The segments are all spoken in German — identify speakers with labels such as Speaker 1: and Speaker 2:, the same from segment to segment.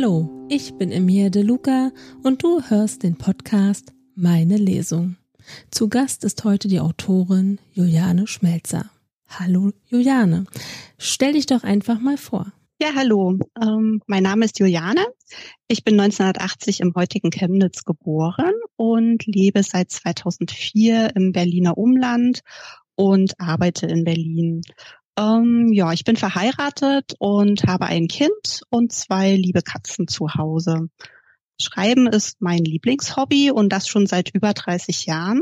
Speaker 1: Hallo, ich bin Emilia De Luca und du hörst den Podcast Meine Lesung. Zu Gast ist heute die Autorin Juliane Schmelzer. Hallo Juliane, stell dich doch einfach mal vor.
Speaker 2: Ja, hallo. Ähm, mein Name ist Juliane. Ich bin 1980 im heutigen Chemnitz geboren und lebe seit 2004 im Berliner Umland und arbeite in Berlin. Ähm, ja, ich bin verheiratet und habe ein Kind und zwei liebe Katzen zu Hause. Schreiben ist mein Lieblingshobby und das schon seit über 30 Jahren.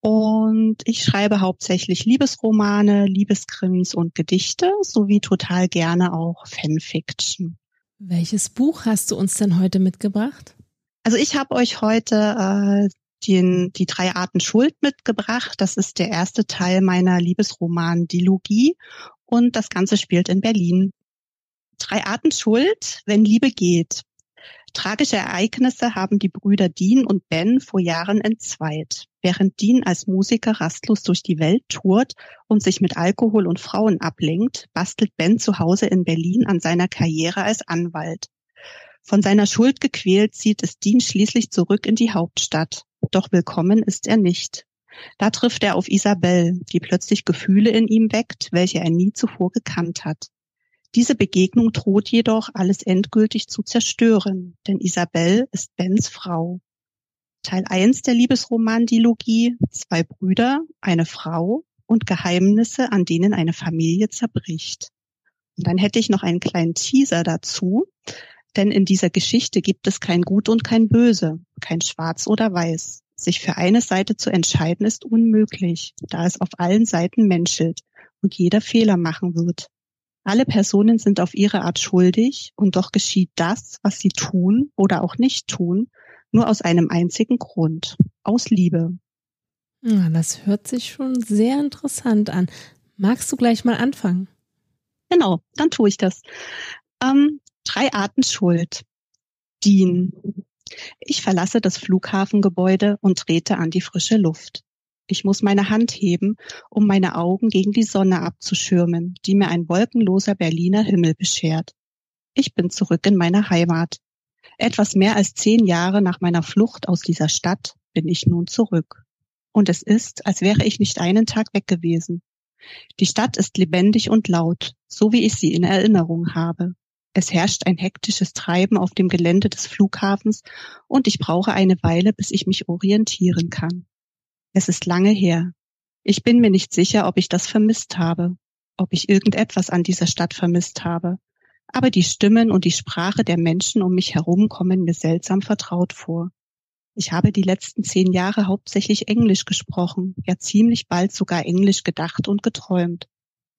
Speaker 2: Und ich schreibe hauptsächlich Liebesromane, Liebeskrimis und Gedichte sowie total gerne auch Fanfiction.
Speaker 1: Welches Buch hast du uns denn heute mitgebracht?
Speaker 2: Also ich habe euch heute äh, den, die drei Arten Schuld mitgebracht. Das ist der erste Teil meiner Liebesroman-Dilogie und das Ganze spielt in Berlin. Drei Arten Schuld, wenn Liebe geht. Tragische Ereignisse haben die Brüder Dean und Ben vor Jahren entzweit. Während Dean als Musiker rastlos durch die Welt tourt und sich mit Alkohol und Frauen ablenkt, bastelt Ben zu Hause in Berlin an seiner Karriere als Anwalt. Von seiner Schuld gequält zieht es Dean schließlich zurück in die Hauptstadt. Doch willkommen ist er nicht. Da trifft er auf Isabel, die plötzlich Gefühle in ihm weckt, welche er nie zuvor gekannt hat. Diese Begegnung droht jedoch, alles endgültig zu zerstören, denn Isabel ist Bens Frau. Teil 1 der Liebesroman-Dilogie, zwei Brüder, eine Frau und Geheimnisse, an denen eine Familie zerbricht. Und dann hätte ich noch einen kleinen Teaser dazu, denn in dieser Geschichte gibt es kein Gut und kein Böse, kein Schwarz oder Weiß. Sich für eine Seite zu entscheiden ist unmöglich, da es auf allen Seiten menschelt und jeder Fehler machen wird. Alle Personen sind auf ihre Art schuldig und doch geschieht das, was sie tun oder auch nicht tun, nur aus einem einzigen Grund, aus Liebe.
Speaker 1: Ja, das hört sich schon sehr interessant an. Magst du gleich mal anfangen?
Speaker 2: Genau, dann tue ich das. Ähm, drei Arten Schuld. Dean. Ich verlasse das Flughafengebäude und trete an die frische Luft. Ich muss meine Hand heben, um meine Augen gegen die Sonne abzuschirmen, die mir ein wolkenloser Berliner Himmel beschert. Ich bin zurück in meine Heimat. Etwas mehr als zehn Jahre nach meiner Flucht aus dieser Stadt bin ich nun zurück. Und es ist, als wäre ich nicht einen Tag weg gewesen. Die Stadt ist lebendig und laut, so wie ich sie in Erinnerung habe. Es herrscht ein hektisches Treiben auf dem Gelände des Flughafens und ich brauche eine Weile, bis ich mich orientieren kann. Es ist lange her. Ich bin mir nicht sicher, ob ich das vermisst habe, ob ich irgendetwas an dieser Stadt vermisst habe. Aber die Stimmen und die Sprache der Menschen um mich herum kommen mir seltsam vertraut vor. Ich habe die letzten zehn Jahre hauptsächlich Englisch gesprochen, ja ziemlich bald sogar Englisch gedacht und geträumt.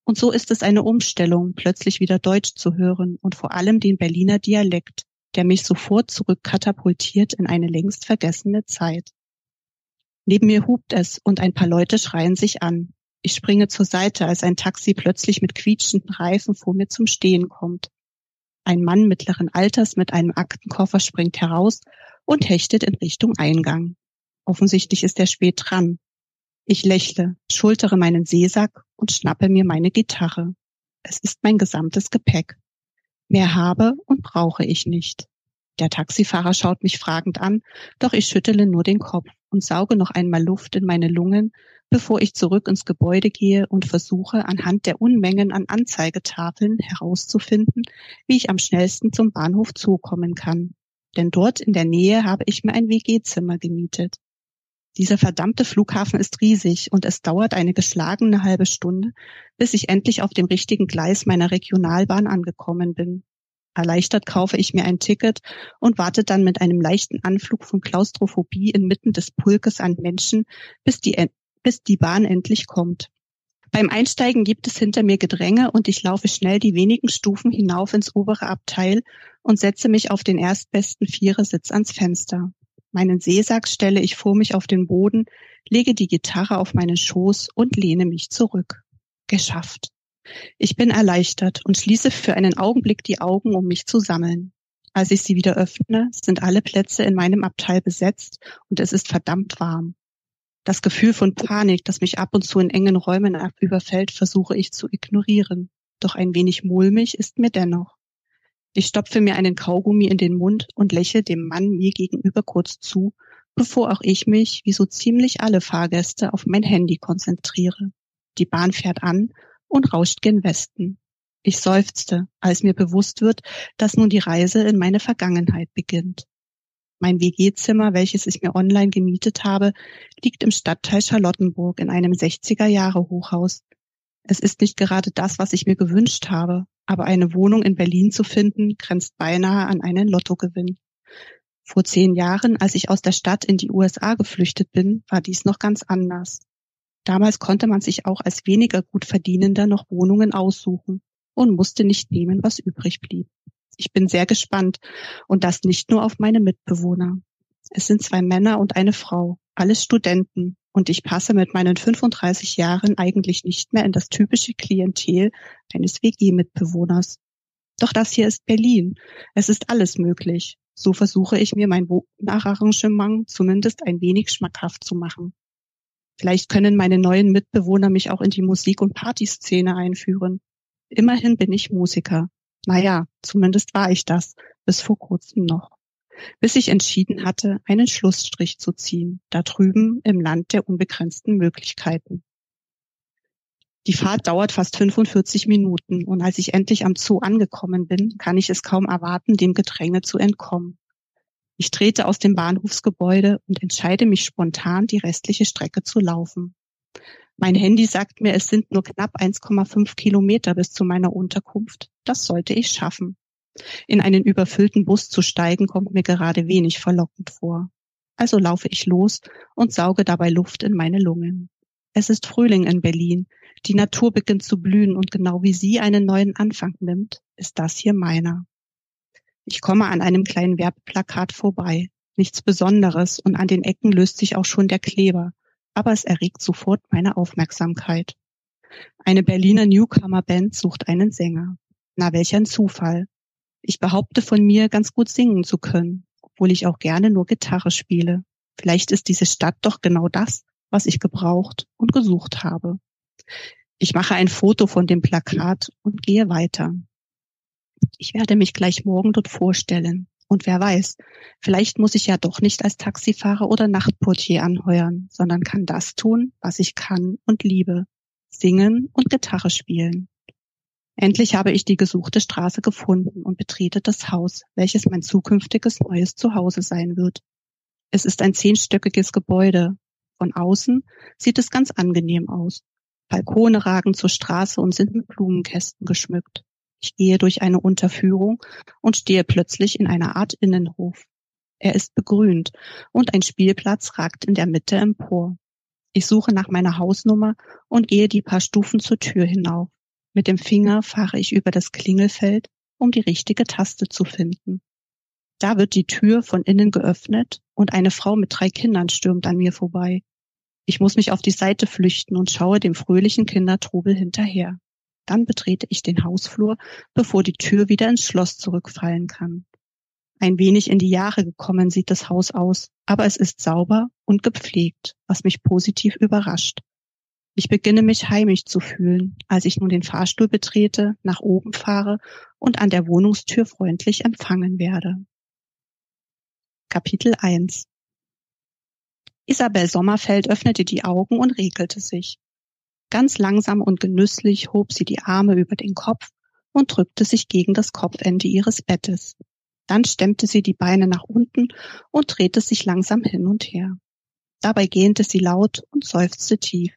Speaker 2: Und so ist es eine Umstellung, plötzlich wieder Deutsch zu hören und vor allem den Berliner Dialekt, der mich sofort zurückkatapultiert in eine längst vergessene Zeit. Neben mir hupt es und ein paar Leute schreien sich an. Ich springe zur Seite, als ein Taxi plötzlich mit quietschenden Reifen vor mir zum Stehen kommt. Ein Mann mittleren Alters mit einem Aktenkoffer springt heraus und hechtet in Richtung Eingang. Offensichtlich ist er spät dran. Ich lächle, schultere meinen Seesack und schnappe mir meine Gitarre. Es ist mein gesamtes Gepäck. Mehr habe und brauche ich nicht. Der Taxifahrer schaut mich fragend an, doch ich schüttele nur den Kopf und sauge noch einmal Luft in meine Lungen, bevor ich zurück ins Gebäude gehe und versuche, anhand der Unmengen an Anzeigetafeln herauszufinden, wie ich am schnellsten zum Bahnhof zukommen kann. Denn dort in der Nähe habe ich mir ein WG-Zimmer gemietet. Dieser verdammte Flughafen ist riesig und es dauert eine geschlagene halbe Stunde, bis ich endlich auf dem richtigen Gleis meiner Regionalbahn angekommen bin. Erleichtert kaufe ich mir ein Ticket und warte dann mit einem leichten Anflug von Klaustrophobie inmitten des Pulkes an Menschen, bis die, bis die Bahn endlich kommt. Beim Einsteigen gibt es hinter mir Gedränge und ich laufe schnell die wenigen Stufen hinauf ins obere Abteil und setze mich auf den erstbesten Vierersitz ans Fenster. Meinen Seesack stelle ich vor mich auf den Boden, lege die Gitarre auf meinen Schoß und lehne mich zurück. Geschafft. Ich bin erleichtert und schließe für einen Augenblick die Augen, um mich zu sammeln. Als ich sie wieder öffne, sind alle Plätze in meinem Abteil besetzt und es ist verdammt warm. Das Gefühl von Panik, das mich ab und zu in engen Räumen überfällt, versuche ich zu ignorieren. Doch ein wenig mulmig ist mir dennoch. Ich stopfe mir einen Kaugummi in den Mund und lächle dem Mann mir gegenüber kurz zu, bevor auch ich mich, wie so ziemlich alle Fahrgäste, auf mein Handy konzentriere. Die Bahn fährt an und rauscht gen Westen. Ich seufzte, als mir bewusst wird, dass nun die Reise in meine Vergangenheit beginnt. Mein WG-Zimmer, welches ich mir online gemietet habe, liegt im Stadtteil Charlottenburg in einem 60er-Jahre-Hochhaus. Es ist nicht gerade das, was ich mir gewünscht habe, aber eine Wohnung in Berlin zu finden, grenzt beinahe an einen Lottogewinn. Vor zehn Jahren, als ich aus der Stadt in die USA geflüchtet bin, war dies noch ganz anders. Damals konnte man sich auch als weniger gut verdienender noch Wohnungen aussuchen und musste nicht nehmen, was übrig blieb. Ich bin sehr gespannt und das nicht nur auf meine Mitbewohner. Es sind zwei Männer und eine Frau, alles Studenten und ich passe mit meinen 35 Jahren eigentlich nicht mehr in das typische Klientel eines WG-Mitbewohners. Doch das hier ist Berlin. Es ist alles möglich. So versuche ich mir mein Nacharrangement zumindest ein wenig schmackhaft zu machen. Vielleicht können meine neuen Mitbewohner mich auch in die Musik- und Partyszene einführen. Immerhin bin ich Musiker. Naja, zumindest war ich das, bis vor kurzem noch. Bis ich entschieden hatte, einen Schlussstrich zu ziehen, da drüben im Land der unbegrenzten Möglichkeiten. Die Fahrt dauert fast 45 Minuten und als ich endlich am Zoo angekommen bin, kann ich es kaum erwarten, dem Gedränge zu entkommen. Ich trete aus dem Bahnhofsgebäude und entscheide mich spontan, die restliche Strecke zu laufen. Mein Handy sagt mir, es sind nur knapp 1,5 Kilometer bis zu meiner Unterkunft. Das sollte ich schaffen. In einen überfüllten Bus zu steigen, kommt mir gerade wenig verlockend vor. Also laufe ich los und sauge dabei Luft in meine Lungen. Es ist Frühling in Berlin. Die Natur beginnt zu blühen und genau wie sie einen neuen Anfang nimmt, ist das hier meiner. Ich komme an einem kleinen Werbeplakat vorbei. Nichts Besonderes und an den Ecken löst sich auch schon der Kleber aber es erregt sofort meine Aufmerksamkeit. Eine Berliner Newcomer-Band sucht einen Sänger. Na, welch ein Zufall. Ich behaupte von mir, ganz gut singen zu können, obwohl ich auch gerne nur Gitarre spiele. Vielleicht ist diese Stadt doch genau das, was ich gebraucht und gesucht habe. Ich mache ein Foto von dem Plakat und gehe weiter. Ich werde mich gleich morgen dort vorstellen. Und wer weiß, vielleicht muss ich ja doch nicht als Taxifahrer oder Nachtportier anheuern, sondern kann das tun, was ich kann und liebe. Singen und Gitarre spielen. Endlich habe ich die gesuchte Straße gefunden und betrete das Haus, welches mein zukünftiges neues Zuhause sein wird. Es ist ein zehnstöckiges Gebäude. Von außen sieht es ganz angenehm aus. Balkone ragen zur Straße und sind mit Blumenkästen geschmückt. Ich gehe durch eine Unterführung und stehe plötzlich in einer Art Innenhof. Er ist begrünt und ein Spielplatz ragt in der Mitte empor. Ich suche nach meiner Hausnummer und gehe die paar Stufen zur Tür hinauf. Mit dem Finger fahre ich über das Klingelfeld, um die richtige Taste zu finden. Da wird die Tür von innen geöffnet und eine Frau mit drei Kindern stürmt an mir vorbei. Ich muss mich auf die Seite flüchten und schaue dem fröhlichen Kindertrubel hinterher. Dann betrete ich den Hausflur, bevor die Tür wieder ins Schloss zurückfallen kann. Ein wenig in die Jahre gekommen sieht das Haus aus, aber es ist sauber und gepflegt, was mich positiv überrascht. Ich beginne mich heimisch zu fühlen, als ich nun den Fahrstuhl betrete, nach oben fahre und an der Wohnungstür freundlich empfangen werde. Kapitel 1 Isabel Sommerfeld öffnete die Augen und regelte sich. Ganz langsam und genüsslich hob sie die Arme über den Kopf und drückte sich gegen das Kopfende ihres Bettes. Dann stemmte sie die Beine nach unten und drehte sich langsam hin und her. Dabei gähnte sie laut und seufzte tief.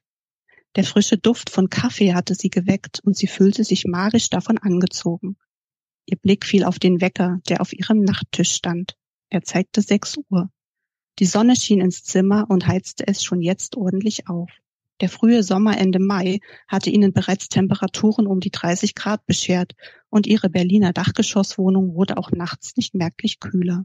Speaker 2: Der frische Duft von Kaffee hatte sie geweckt und sie fühlte sich magisch davon angezogen. Ihr Blick fiel auf den Wecker, der auf ihrem Nachttisch stand. Er zeigte sechs Uhr. Die Sonne schien ins Zimmer und heizte es schon jetzt ordentlich auf. Der frühe Sommer Ende Mai hatte ihnen bereits Temperaturen um die 30 Grad beschert und ihre Berliner Dachgeschosswohnung wurde auch nachts nicht merklich kühler.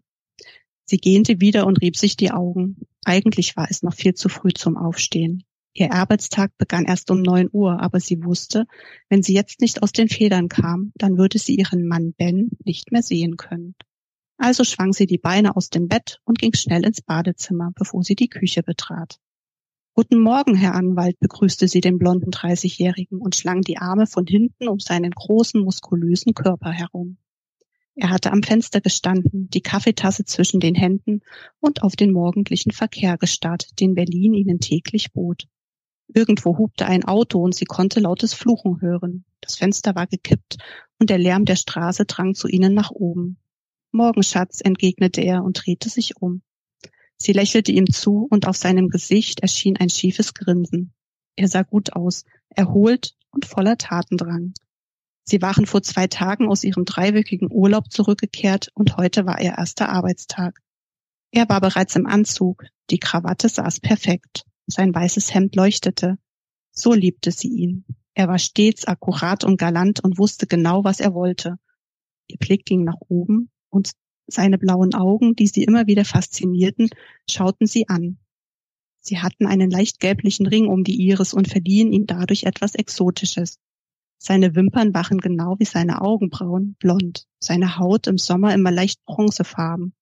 Speaker 2: Sie gähnte wieder und rieb sich die Augen. Eigentlich war es noch viel zu früh zum Aufstehen. Ihr Arbeitstag begann erst um neun Uhr, aber sie wusste, wenn sie jetzt nicht aus den Federn kam, dann würde sie ihren Mann Ben nicht mehr sehen können. Also schwang sie die Beine aus dem Bett und ging schnell ins Badezimmer, bevor sie die Küche betrat. Guten Morgen, Herr Anwalt, begrüßte sie den blonden Dreißigjährigen und schlang die Arme von hinten um seinen großen, muskulösen Körper herum. Er hatte am Fenster gestanden, die Kaffeetasse zwischen den Händen und auf den morgendlichen Verkehr gestarrt, den Berlin ihnen täglich bot. Irgendwo hubte ein Auto und sie konnte lautes Fluchen hören. Das Fenster war gekippt und der Lärm der Straße drang zu ihnen nach oben. Morgen, Schatz, entgegnete er und drehte sich um. Sie lächelte ihm zu und auf seinem Gesicht erschien ein schiefes Grinsen. Er sah gut aus, erholt und voller Tatendrang. Sie waren vor zwei Tagen aus ihrem dreiwöchigen Urlaub zurückgekehrt und heute war ihr erster Arbeitstag. Er war bereits im Anzug, die Krawatte saß perfekt, sein weißes Hemd leuchtete. So liebte sie ihn. Er war stets akkurat und galant und wusste genau, was er wollte. Ihr Blick ging nach oben und seine blauen Augen, die sie immer wieder faszinierten, schauten sie an. Sie hatten einen leicht gelblichen Ring um die Iris und verliehen ihm dadurch etwas Exotisches. Seine Wimpern waren genau wie seine Augenbrauen blond, seine Haut im Sommer immer leicht bronzefarben.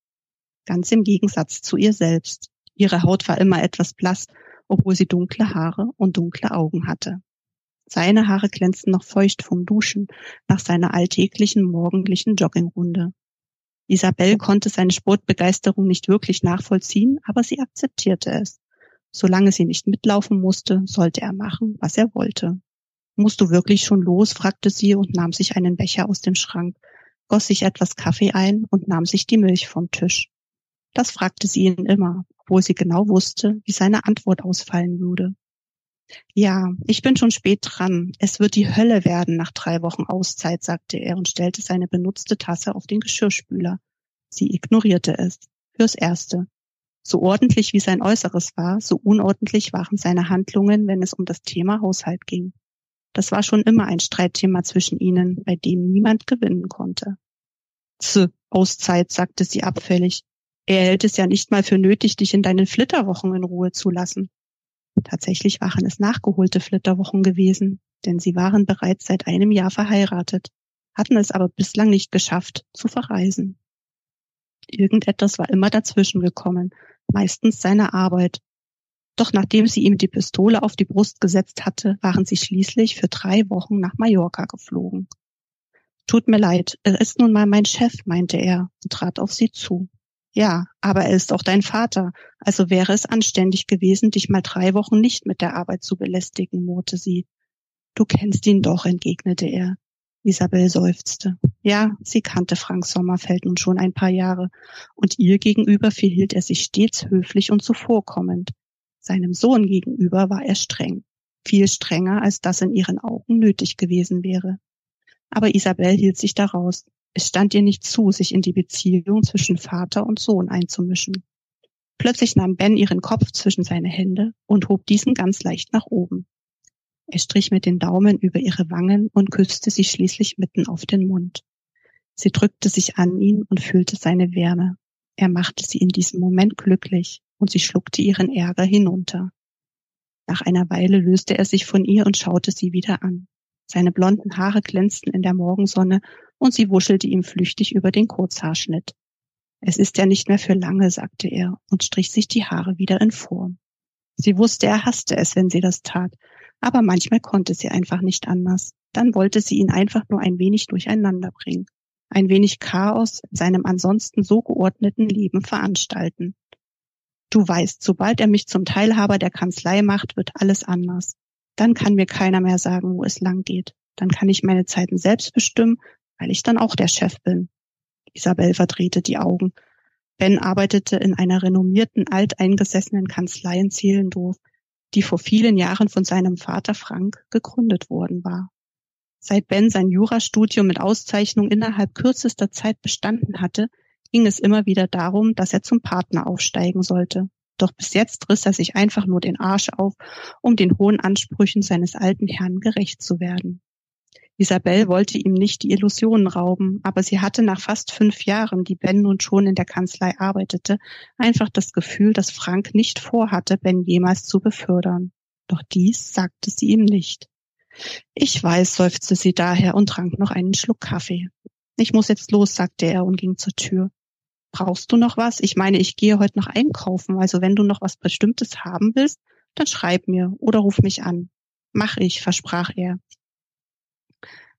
Speaker 2: Ganz im Gegensatz zu ihr selbst. Ihre Haut war immer etwas blass, obwohl sie dunkle Haare und dunkle Augen hatte. Seine Haare glänzten noch feucht vom Duschen nach seiner alltäglichen morgendlichen Joggingrunde. Isabel konnte seine Sportbegeisterung nicht wirklich nachvollziehen, aber sie akzeptierte es. Solange sie nicht mitlaufen musste, sollte er machen, was er wollte. Musst du wirklich schon los? fragte sie und nahm sich einen Becher aus dem Schrank, goss sich etwas Kaffee ein und nahm sich die Milch vom Tisch. Das fragte sie ihn immer, obwohl sie genau wusste, wie seine Antwort ausfallen würde. Ja, ich bin schon spät dran. Es wird die Hölle werden nach drei Wochen Auszeit, sagte er und stellte seine benutzte Tasse auf den Geschirrspüler. Sie ignorierte es. Fürs Erste. So ordentlich wie sein Äußeres war, so unordentlich waren seine Handlungen, wenn es um das Thema Haushalt ging. Das war schon immer ein Streitthema zwischen ihnen, bei dem niemand gewinnen konnte. Z, Auszeit, sagte sie abfällig. Er hält es ja nicht mal für nötig, dich in deinen Flitterwochen in Ruhe zu lassen. Tatsächlich waren es nachgeholte Flitterwochen gewesen, denn sie waren bereits seit einem Jahr verheiratet, hatten es aber bislang nicht geschafft, zu verreisen. Irgendetwas war immer dazwischen gekommen, meistens seine Arbeit, doch nachdem sie ihm die Pistole auf die Brust gesetzt hatte, waren sie schließlich für drei Wochen nach Mallorca geflogen. Tut mir leid, er ist nun mal mein Chef, meinte er und trat auf sie zu. Ja, aber er ist auch dein Vater, also wäre es anständig gewesen, dich mal drei Wochen nicht mit der Arbeit zu belästigen, murrte sie. Du kennst ihn doch, entgegnete er. Isabel seufzte. Ja, sie kannte Frank Sommerfeld nun schon ein paar Jahre, und ihr gegenüber verhielt er sich stets höflich und zuvorkommend. Seinem Sohn gegenüber war er streng, viel strenger, als das in ihren Augen nötig gewesen wäre. Aber Isabel hielt sich daraus. Es stand ihr nicht zu, sich in die Beziehung zwischen Vater und Sohn einzumischen. Plötzlich nahm Ben ihren Kopf zwischen seine Hände und hob diesen ganz leicht nach oben. Er strich mit den Daumen über ihre Wangen und küsste sie schließlich mitten auf den Mund. Sie drückte sich an ihn und fühlte seine Wärme. Er machte sie in diesem Moment glücklich und sie schluckte ihren Ärger hinunter. Nach einer Weile löste er sich von ihr und schaute sie wieder an. Seine blonden Haare glänzten in der Morgensonne und sie wuschelte ihm flüchtig über den Kurzhaarschnitt. Es ist ja nicht mehr für lange, sagte er und strich sich die Haare wieder in Form. Sie wusste, er hasste es, wenn sie das tat, aber manchmal konnte sie einfach nicht anders. Dann wollte sie ihn einfach nur ein wenig durcheinander bringen, ein wenig Chaos in seinem ansonsten so geordneten Leben veranstalten. Du weißt, sobald er mich zum Teilhaber der Kanzlei macht, wird alles anders. Dann kann mir keiner mehr sagen, wo es lang geht. Dann kann ich meine Zeiten selbst bestimmen, weil ich dann auch der Chef bin. Isabel verdrehte die Augen. Ben arbeitete in einer renommierten, alteingesessenen Kanzlei in Zehlendorf, die vor vielen Jahren von seinem Vater Frank gegründet worden war. Seit Ben sein Jurastudium mit Auszeichnung innerhalb kürzester Zeit bestanden hatte, ging es immer wieder darum, dass er zum Partner aufsteigen sollte. Doch bis jetzt riss er sich einfach nur den Arsch auf, um den hohen Ansprüchen seines alten Herrn gerecht zu werden. Isabel wollte ihm nicht die Illusionen rauben, aber sie hatte nach fast fünf Jahren, die Ben nun schon in der Kanzlei arbeitete, einfach das Gefühl, dass Frank nicht vorhatte, Ben jemals zu befördern. Doch dies sagte sie ihm nicht. Ich weiß, seufzte sie daher und trank noch einen Schluck Kaffee. Ich muss jetzt los, sagte er und ging zur Tür. Brauchst du noch was? Ich meine, ich gehe heute noch einkaufen. Also wenn du noch was Bestimmtes haben willst, dann schreib mir oder ruf mich an. Mach ich, versprach er.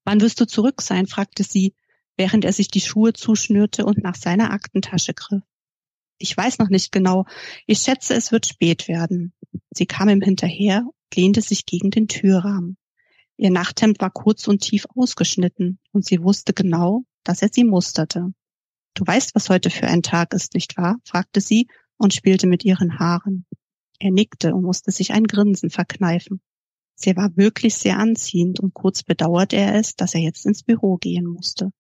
Speaker 2: Wann wirst du zurück sein? fragte sie. während er sich die Schuhe zuschnürte und nach seiner Aktentasche griff. Ich weiß noch nicht genau. Ich schätze, es wird spät werden. Sie kam ihm hinterher, lehnte sich gegen den Türrahmen. Ihr Nachthemd war kurz und tief ausgeschnitten und sie wusste genau, dass er sie musterte. Du weißt, was heute für ein Tag ist, nicht wahr? fragte sie und spielte mit ihren Haaren. Er nickte und musste sich ein Grinsen verkneifen. Sie war wirklich sehr anziehend und kurz bedauerte er es, dass er jetzt ins Büro gehen musste.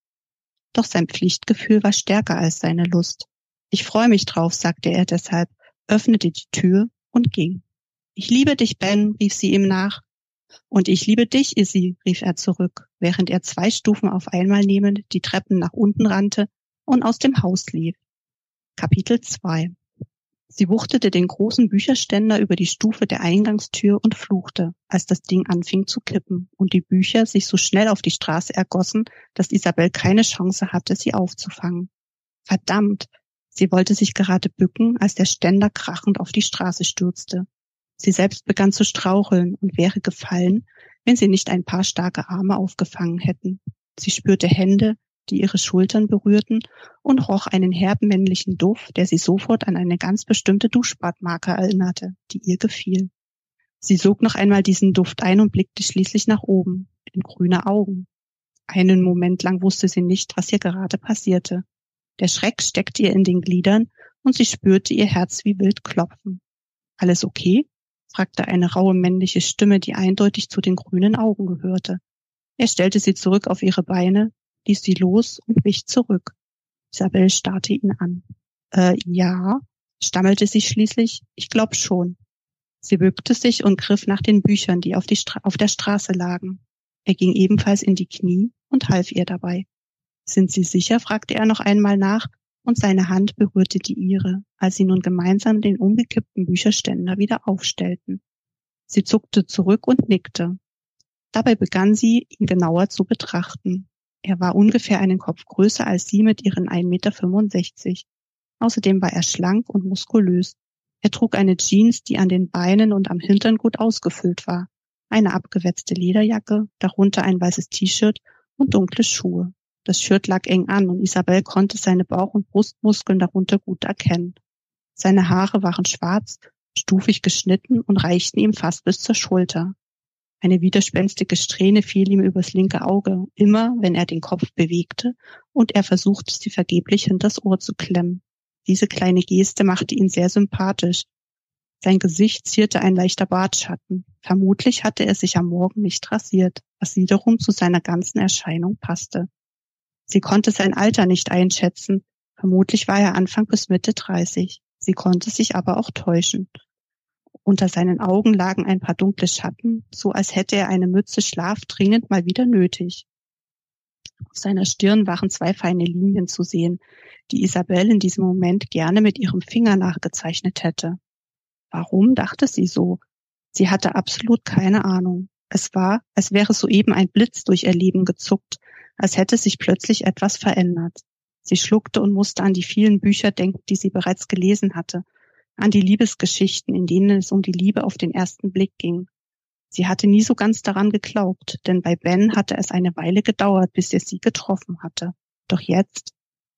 Speaker 2: Doch sein Pflichtgefühl war stärker als seine Lust. Ich freue mich drauf, sagte er deshalb, öffnete die Tür und ging. Ich liebe dich, Ben, rief sie ihm nach. Und ich liebe dich, Izzy, rief er zurück, während er zwei Stufen auf einmal nehmend die Treppen nach unten rannte und aus dem Haus lief. Kapitel 2 Sie wuchtete den großen Bücherständer über die Stufe der Eingangstür und fluchte, als das Ding anfing zu kippen und die Bücher sich so schnell auf die Straße ergossen, dass Isabel keine Chance hatte, sie aufzufangen. Verdammt! Sie wollte sich gerade bücken, als der Ständer krachend auf die Straße stürzte. Sie selbst begann zu straucheln und wäre gefallen, wenn sie nicht ein paar starke Arme aufgefangen hätten. Sie spürte Hände, die ihre Schultern berührten und roch einen herben männlichen Duft, der sie sofort an eine ganz bestimmte Duschbadmarke erinnerte, die ihr gefiel. Sie sog noch einmal diesen Duft ein und blickte schließlich nach oben, in grüne Augen. Einen Moment lang wusste sie nicht, was ihr gerade passierte. Der Schreck steckte ihr in den Gliedern und sie spürte ihr Herz wie wild klopfen. Alles okay? fragte eine raue männliche Stimme, die eindeutig zu den grünen Augen gehörte. Er stellte sie zurück auf ihre Beine, ließ sie los und wich zurück. Isabel starrte ihn an. Äh, ja, stammelte sie schließlich. Ich glaub schon. Sie bückte sich und griff nach den Büchern, die auf, die auf der Straße lagen. Er ging ebenfalls in die Knie und half ihr dabei. Sind Sie sicher? fragte er noch einmal nach, und seine Hand berührte die ihre, als sie nun gemeinsam den umgekippten Bücherständer wieder aufstellten. Sie zuckte zurück und nickte. Dabei begann sie, ihn genauer zu betrachten. Er war ungefähr einen Kopf größer als sie mit ihren 1,65 Meter. Außerdem war er schlank und muskulös. Er trug eine Jeans, die an den Beinen und am Hintern gut ausgefüllt war, eine abgewetzte Lederjacke, darunter ein weißes T-Shirt und dunkle Schuhe. Das Shirt lag eng an und Isabel konnte seine Bauch- und Brustmuskeln darunter gut erkennen. Seine Haare waren schwarz, stufig geschnitten und reichten ihm fast bis zur Schulter. Eine widerspenstige Strähne fiel ihm übers linke Auge, immer wenn er den Kopf bewegte, und er versuchte, sie vergeblich hinters Ohr zu klemmen. Diese kleine Geste machte ihn sehr sympathisch. Sein Gesicht zierte ein leichter Bartschatten. Vermutlich hatte er sich am Morgen nicht rasiert, was wiederum zu seiner ganzen Erscheinung passte. Sie konnte sein Alter nicht einschätzen. Vermutlich war er Anfang bis Mitte 30. Sie konnte sich aber auch täuschen. Unter seinen Augen lagen ein paar dunkle Schatten, so als hätte er eine Mütze Schlaf dringend mal wieder nötig. Auf seiner Stirn waren zwei feine Linien zu sehen, die Isabel in diesem Moment gerne mit ihrem Finger nachgezeichnet hätte. Warum dachte sie so? Sie hatte absolut keine Ahnung. Es war, als wäre soeben ein Blitz durch ihr Leben gezuckt, als hätte sich plötzlich etwas verändert. Sie schluckte und musste an die vielen Bücher denken, die sie bereits gelesen hatte, an die Liebesgeschichten, in denen es um die Liebe auf den ersten Blick ging. Sie hatte nie so ganz daran geglaubt, denn bei Ben hatte es eine Weile gedauert, bis er sie getroffen hatte. Doch jetzt,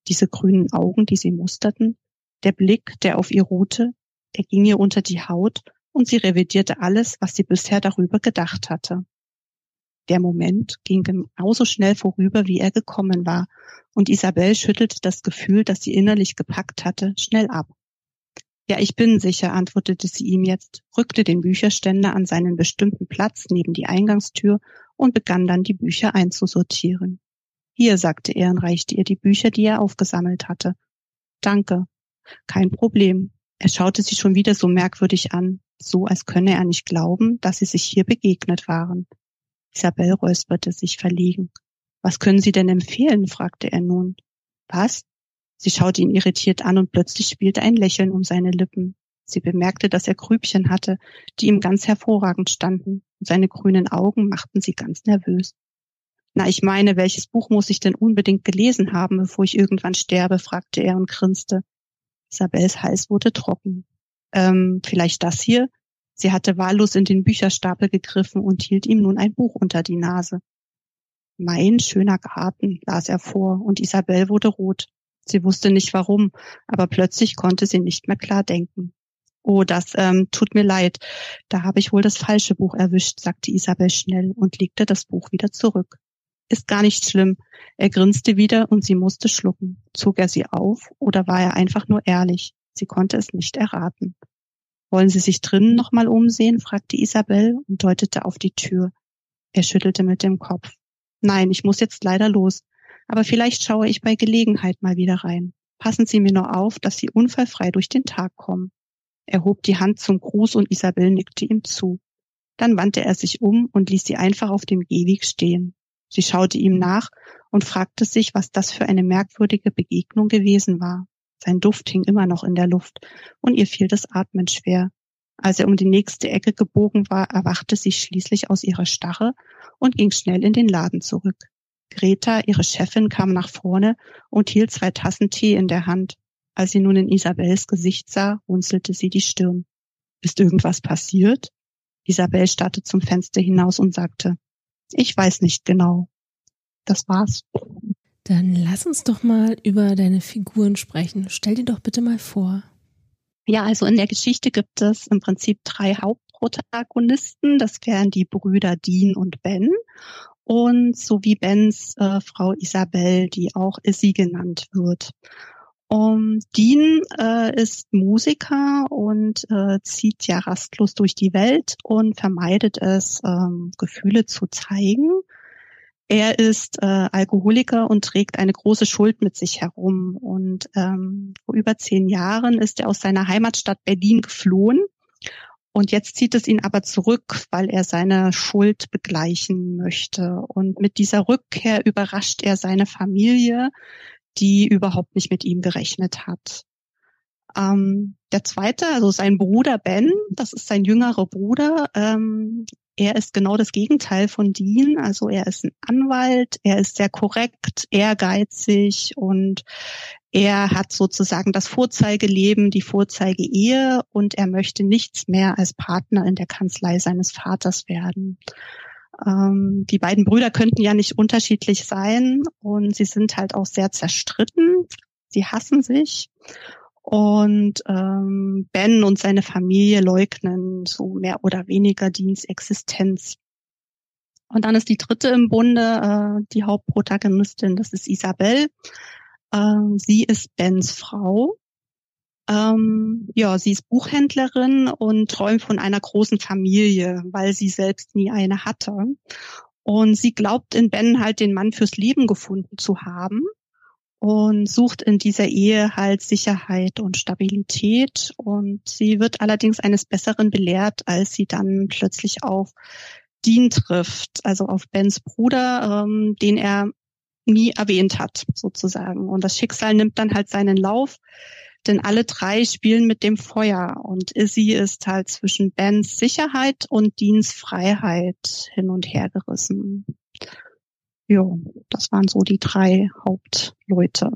Speaker 2: diese grünen Augen, die sie musterten, der Blick, der auf ihr ruhte, er ging ihr unter die Haut und sie revidierte alles, was sie bisher darüber gedacht hatte. Der Moment ging genauso schnell vorüber, wie er gekommen war, und Isabel schüttelte das Gefühl, das sie innerlich gepackt hatte, schnell ab. Ja, ich bin sicher, antwortete sie ihm jetzt, rückte den Bücherständer an seinen bestimmten Platz neben die Eingangstür und begann dann die Bücher einzusortieren. Hier, sagte er und reichte ihr die Bücher, die er aufgesammelt hatte. Danke. Kein Problem. Er schaute sie schon wieder so merkwürdig an, so als könne er nicht glauben, dass sie sich hier begegnet waren. Isabel räusperte sich verlegen. Was können Sie denn empfehlen? fragte er nun. Was? Sie schaute ihn irritiert an und plötzlich spielte ein Lächeln um seine Lippen. Sie bemerkte, dass er Grübchen hatte, die ihm ganz hervorragend standen, und seine grünen Augen machten sie ganz nervös. Na, ich meine, welches Buch muss ich denn unbedingt gelesen haben, bevor ich irgendwann sterbe? fragte er und grinste. Isabels Hals wurde trocken. Ähm, vielleicht das hier? Sie hatte wahllos in den Bücherstapel gegriffen und hielt ihm nun ein Buch unter die Nase. Mein schöner Garten, las er vor, und Isabel wurde rot. Sie wusste nicht warum, aber plötzlich konnte sie nicht mehr klar denken. Oh, das ähm, tut mir leid. Da habe ich wohl das falsche Buch erwischt, sagte Isabel schnell und legte das Buch wieder zurück. Ist gar nicht schlimm. Er grinste wieder und sie musste schlucken. Zog er sie auf oder war er einfach nur ehrlich? Sie konnte es nicht erraten. Wollen Sie sich drinnen nochmal umsehen? fragte Isabel und deutete auf die Tür. Er schüttelte mit dem Kopf. Nein, ich muss jetzt leider los. Aber vielleicht schaue ich bei Gelegenheit mal wieder rein. Passen Sie mir nur auf, dass Sie unfallfrei durch den Tag kommen. Er hob die Hand zum Gruß und Isabel nickte ihm zu. Dann wandte er sich um und ließ sie einfach auf dem Gehweg stehen. Sie schaute ihm nach und fragte sich, was das für eine merkwürdige Begegnung gewesen war. Sein Duft hing immer noch in der Luft und ihr fiel das Atmen schwer. Als er um die nächste Ecke gebogen war, erwachte sie schließlich aus ihrer Starre und ging schnell in den Laden zurück. Greta, ihre Chefin, kam nach vorne und hielt zwei Tassen Tee in der Hand. Als sie nun in Isabels Gesicht sah, runzelte sie die Stirn. Ist irgendwas passiert? Isabel starrte zum Fenster hinaus und sagte, ich weiß nicht genau. Das war's.
Speaker 1: Dann lass uns doch mal über deine Figuren sprechen. Stell dir doch bitte mal vor.
Speaker 2: Ja, also in der Geschichte gibt es im Prinzip drei Hauptprotagonisten. Das wären die Brüder Dean und Ben und sowie Bens äh, Frau Isabel, die auch Issy genannt wird. Um, Dean äh, ist Musiker und äh, zieht ja rastlos durch die Welt und vermeidet es, ähm, Gefühle zu zeigen. Er ist äh, Alkoholiker und trägt eine große Schuld mit sich herum. Und ähm, vor über zehn Jahren ist er aus seiner Heimatstadt Berlin geflohen und jetzt zieht es ihn aber zurück, weil er seine Schuld begleichen möchte. Und mit dieser Rückkehr überrascht er seine Familie, die überhaupt nicht mit ihm gerechnet hat. Ähm, der zweite, also sein Bruder Ben, das ist sein jüngerer Bruder, ähm, er ist genau das Gegenteil von Dean. Also er ist ein Anwalt, er ist sehr korrekt, ehrgeizig und er hat sozusagen das Vorzeigeleben, die Vorzeigeehe und er möchte nichts mehr als Partner in der Kanzlei seines Vaters werden. Ähm, die beiden Brüder könnten ja nicht unterschiedlich sein und sie sind halt auch sehr zerstritten. Sie hassen sich. Und ähm, Ben und seine Familie leugnen so mehr oder weniger Deans Existenz. Und dann ist die dritte im Bunde, äh, die Hauptprotagonistin, das ist Isabel. Ähm, sie ist Bens Frau. Ähm, ja, sie ist Buchhändlerin und träumt von einer großen Familie, weil sie selbst nie eine hatte. Und sie glaubt in Ben halt den Mann fürs Leben gefunden zu haben und sucht in dieser Ehe halt Sicherheit und Stabilität. Und sie wird allerdings eines Besseren belehrt, als sie dann plötzlich auf Dean trifft, also auf Bens Bruder, ähm, den er nie erwähnt hat, sozusagen. Und das Schicksal nimmt dann halt seinen Lauf, denn alle drei spielen mit dem Feuer und Izzy ist halt zwischen Bens Sicherheit und Deans Freiheit hin und her gerissen ja, das waren so die drei Hauptleute.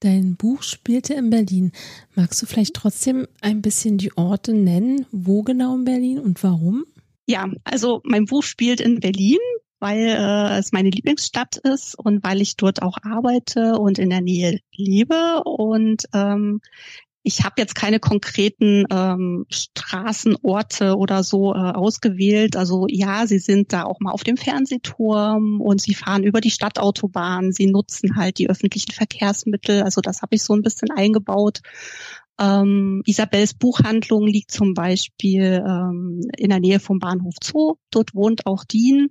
Speaker 1: Dein Buch spielte in Berlin. Magst du vielleicht trotzdem ein bisschen die Orte nennen? Wo genau in Berlin und warum?
Speaker 2: Ja, also mein Buch spielt in Berlin, weil äh, es meine Lieblingsstadt ist und weil ich dort auch arbeite und in der Nähe lebe. Und ähm, ich habe jetzt keine konkreten ähm, Straßenorte oder so äh, ausgewählt. Also ja, sie sind da auch mal auf dem Fernsehturm und sie fahren über die Stadtautobahn. Sie nutzen halt die öffentlichen Verkehrsmittel. Also das habe ich so ein bisschen eingebaut. Ähm, Isabels Buchhandlung liegt zum Beispiel ähm, in der Nähe vom Bahnhof Zoo. Dort wohnt auch Dean.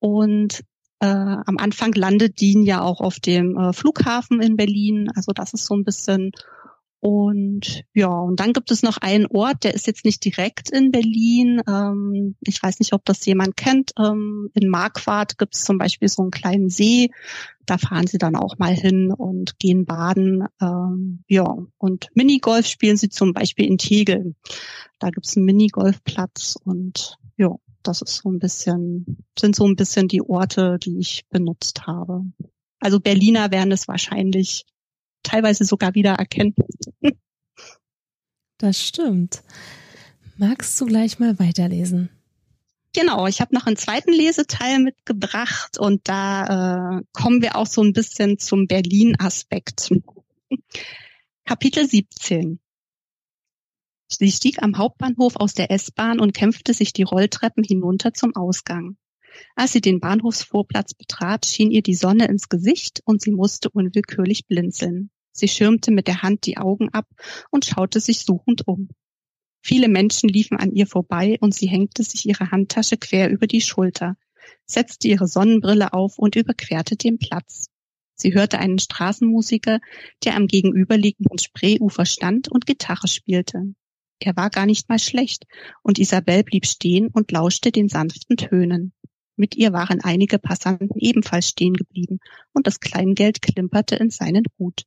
Speaker 2: Und äh, am Anfang landet Dean ja auch auf dem äh, Flughafen in Berlin. Also das ist so ein bisschen und ja, und dann gibt es noch einen Ort, der ist jetzt nicht direkt in Berlin. Ähm, ich weiß nicht, ob das jemand kennt. Ähm, in Marquardt gibt es zum Beispiel so einen kleinen See. Da fahren sie dann auch mal hin und gehen baden. Ähm, ja, und Minigolf spielen sie zum Beispiel in Tegel. Da gibt es einen Minigolfplatz und ja, das ist so ein bisschen, sind so ein bisschen die Orte, die ich benutzt habe. Also Berliner werden es wahrscheinlich teilweise sogar wieder erkennen.
Speaker 1: Das stimmt. Magst du gleich mal weiterlesen?
Speaker 2: Genau, ich habe noch einen zweiten Leseteil mitgebracht und da äh, kommen wir auch so ein bisschen zum Berlin-Aspekt. Kapitel 17. Sie stieg am Hauptbahnhof aus der S-Bahn und kämpfte sich die Rolltreppen hinunter zum Ausgang. Als sie den Bahnhofsvorplatz betrat, schien ihr die Sonne ins Gesicht und sie musste unwillkürlich blinzeln. Sie schirmte mit der Hand die Augen ab und schaute sich suchend um. Viele Menschen liefen an ihr vorbei und sie hängte sich ihre Handtasche quer über die Schulter, setzte ihre Sonnenbrille auf und überquerte den Platz. Sie hörte einen Straßenmusiker, der am gegenüberliegenden Spreeufer stand und Gitarre spielte. Er war gar nicht mal schlecht, und Isabel blieb stehen und lauschte den sanften Tönen. Mit ihr waren einige Passanten ebenfalls stehen geblieben, und das Kleingeld klimperte in seinen Hut.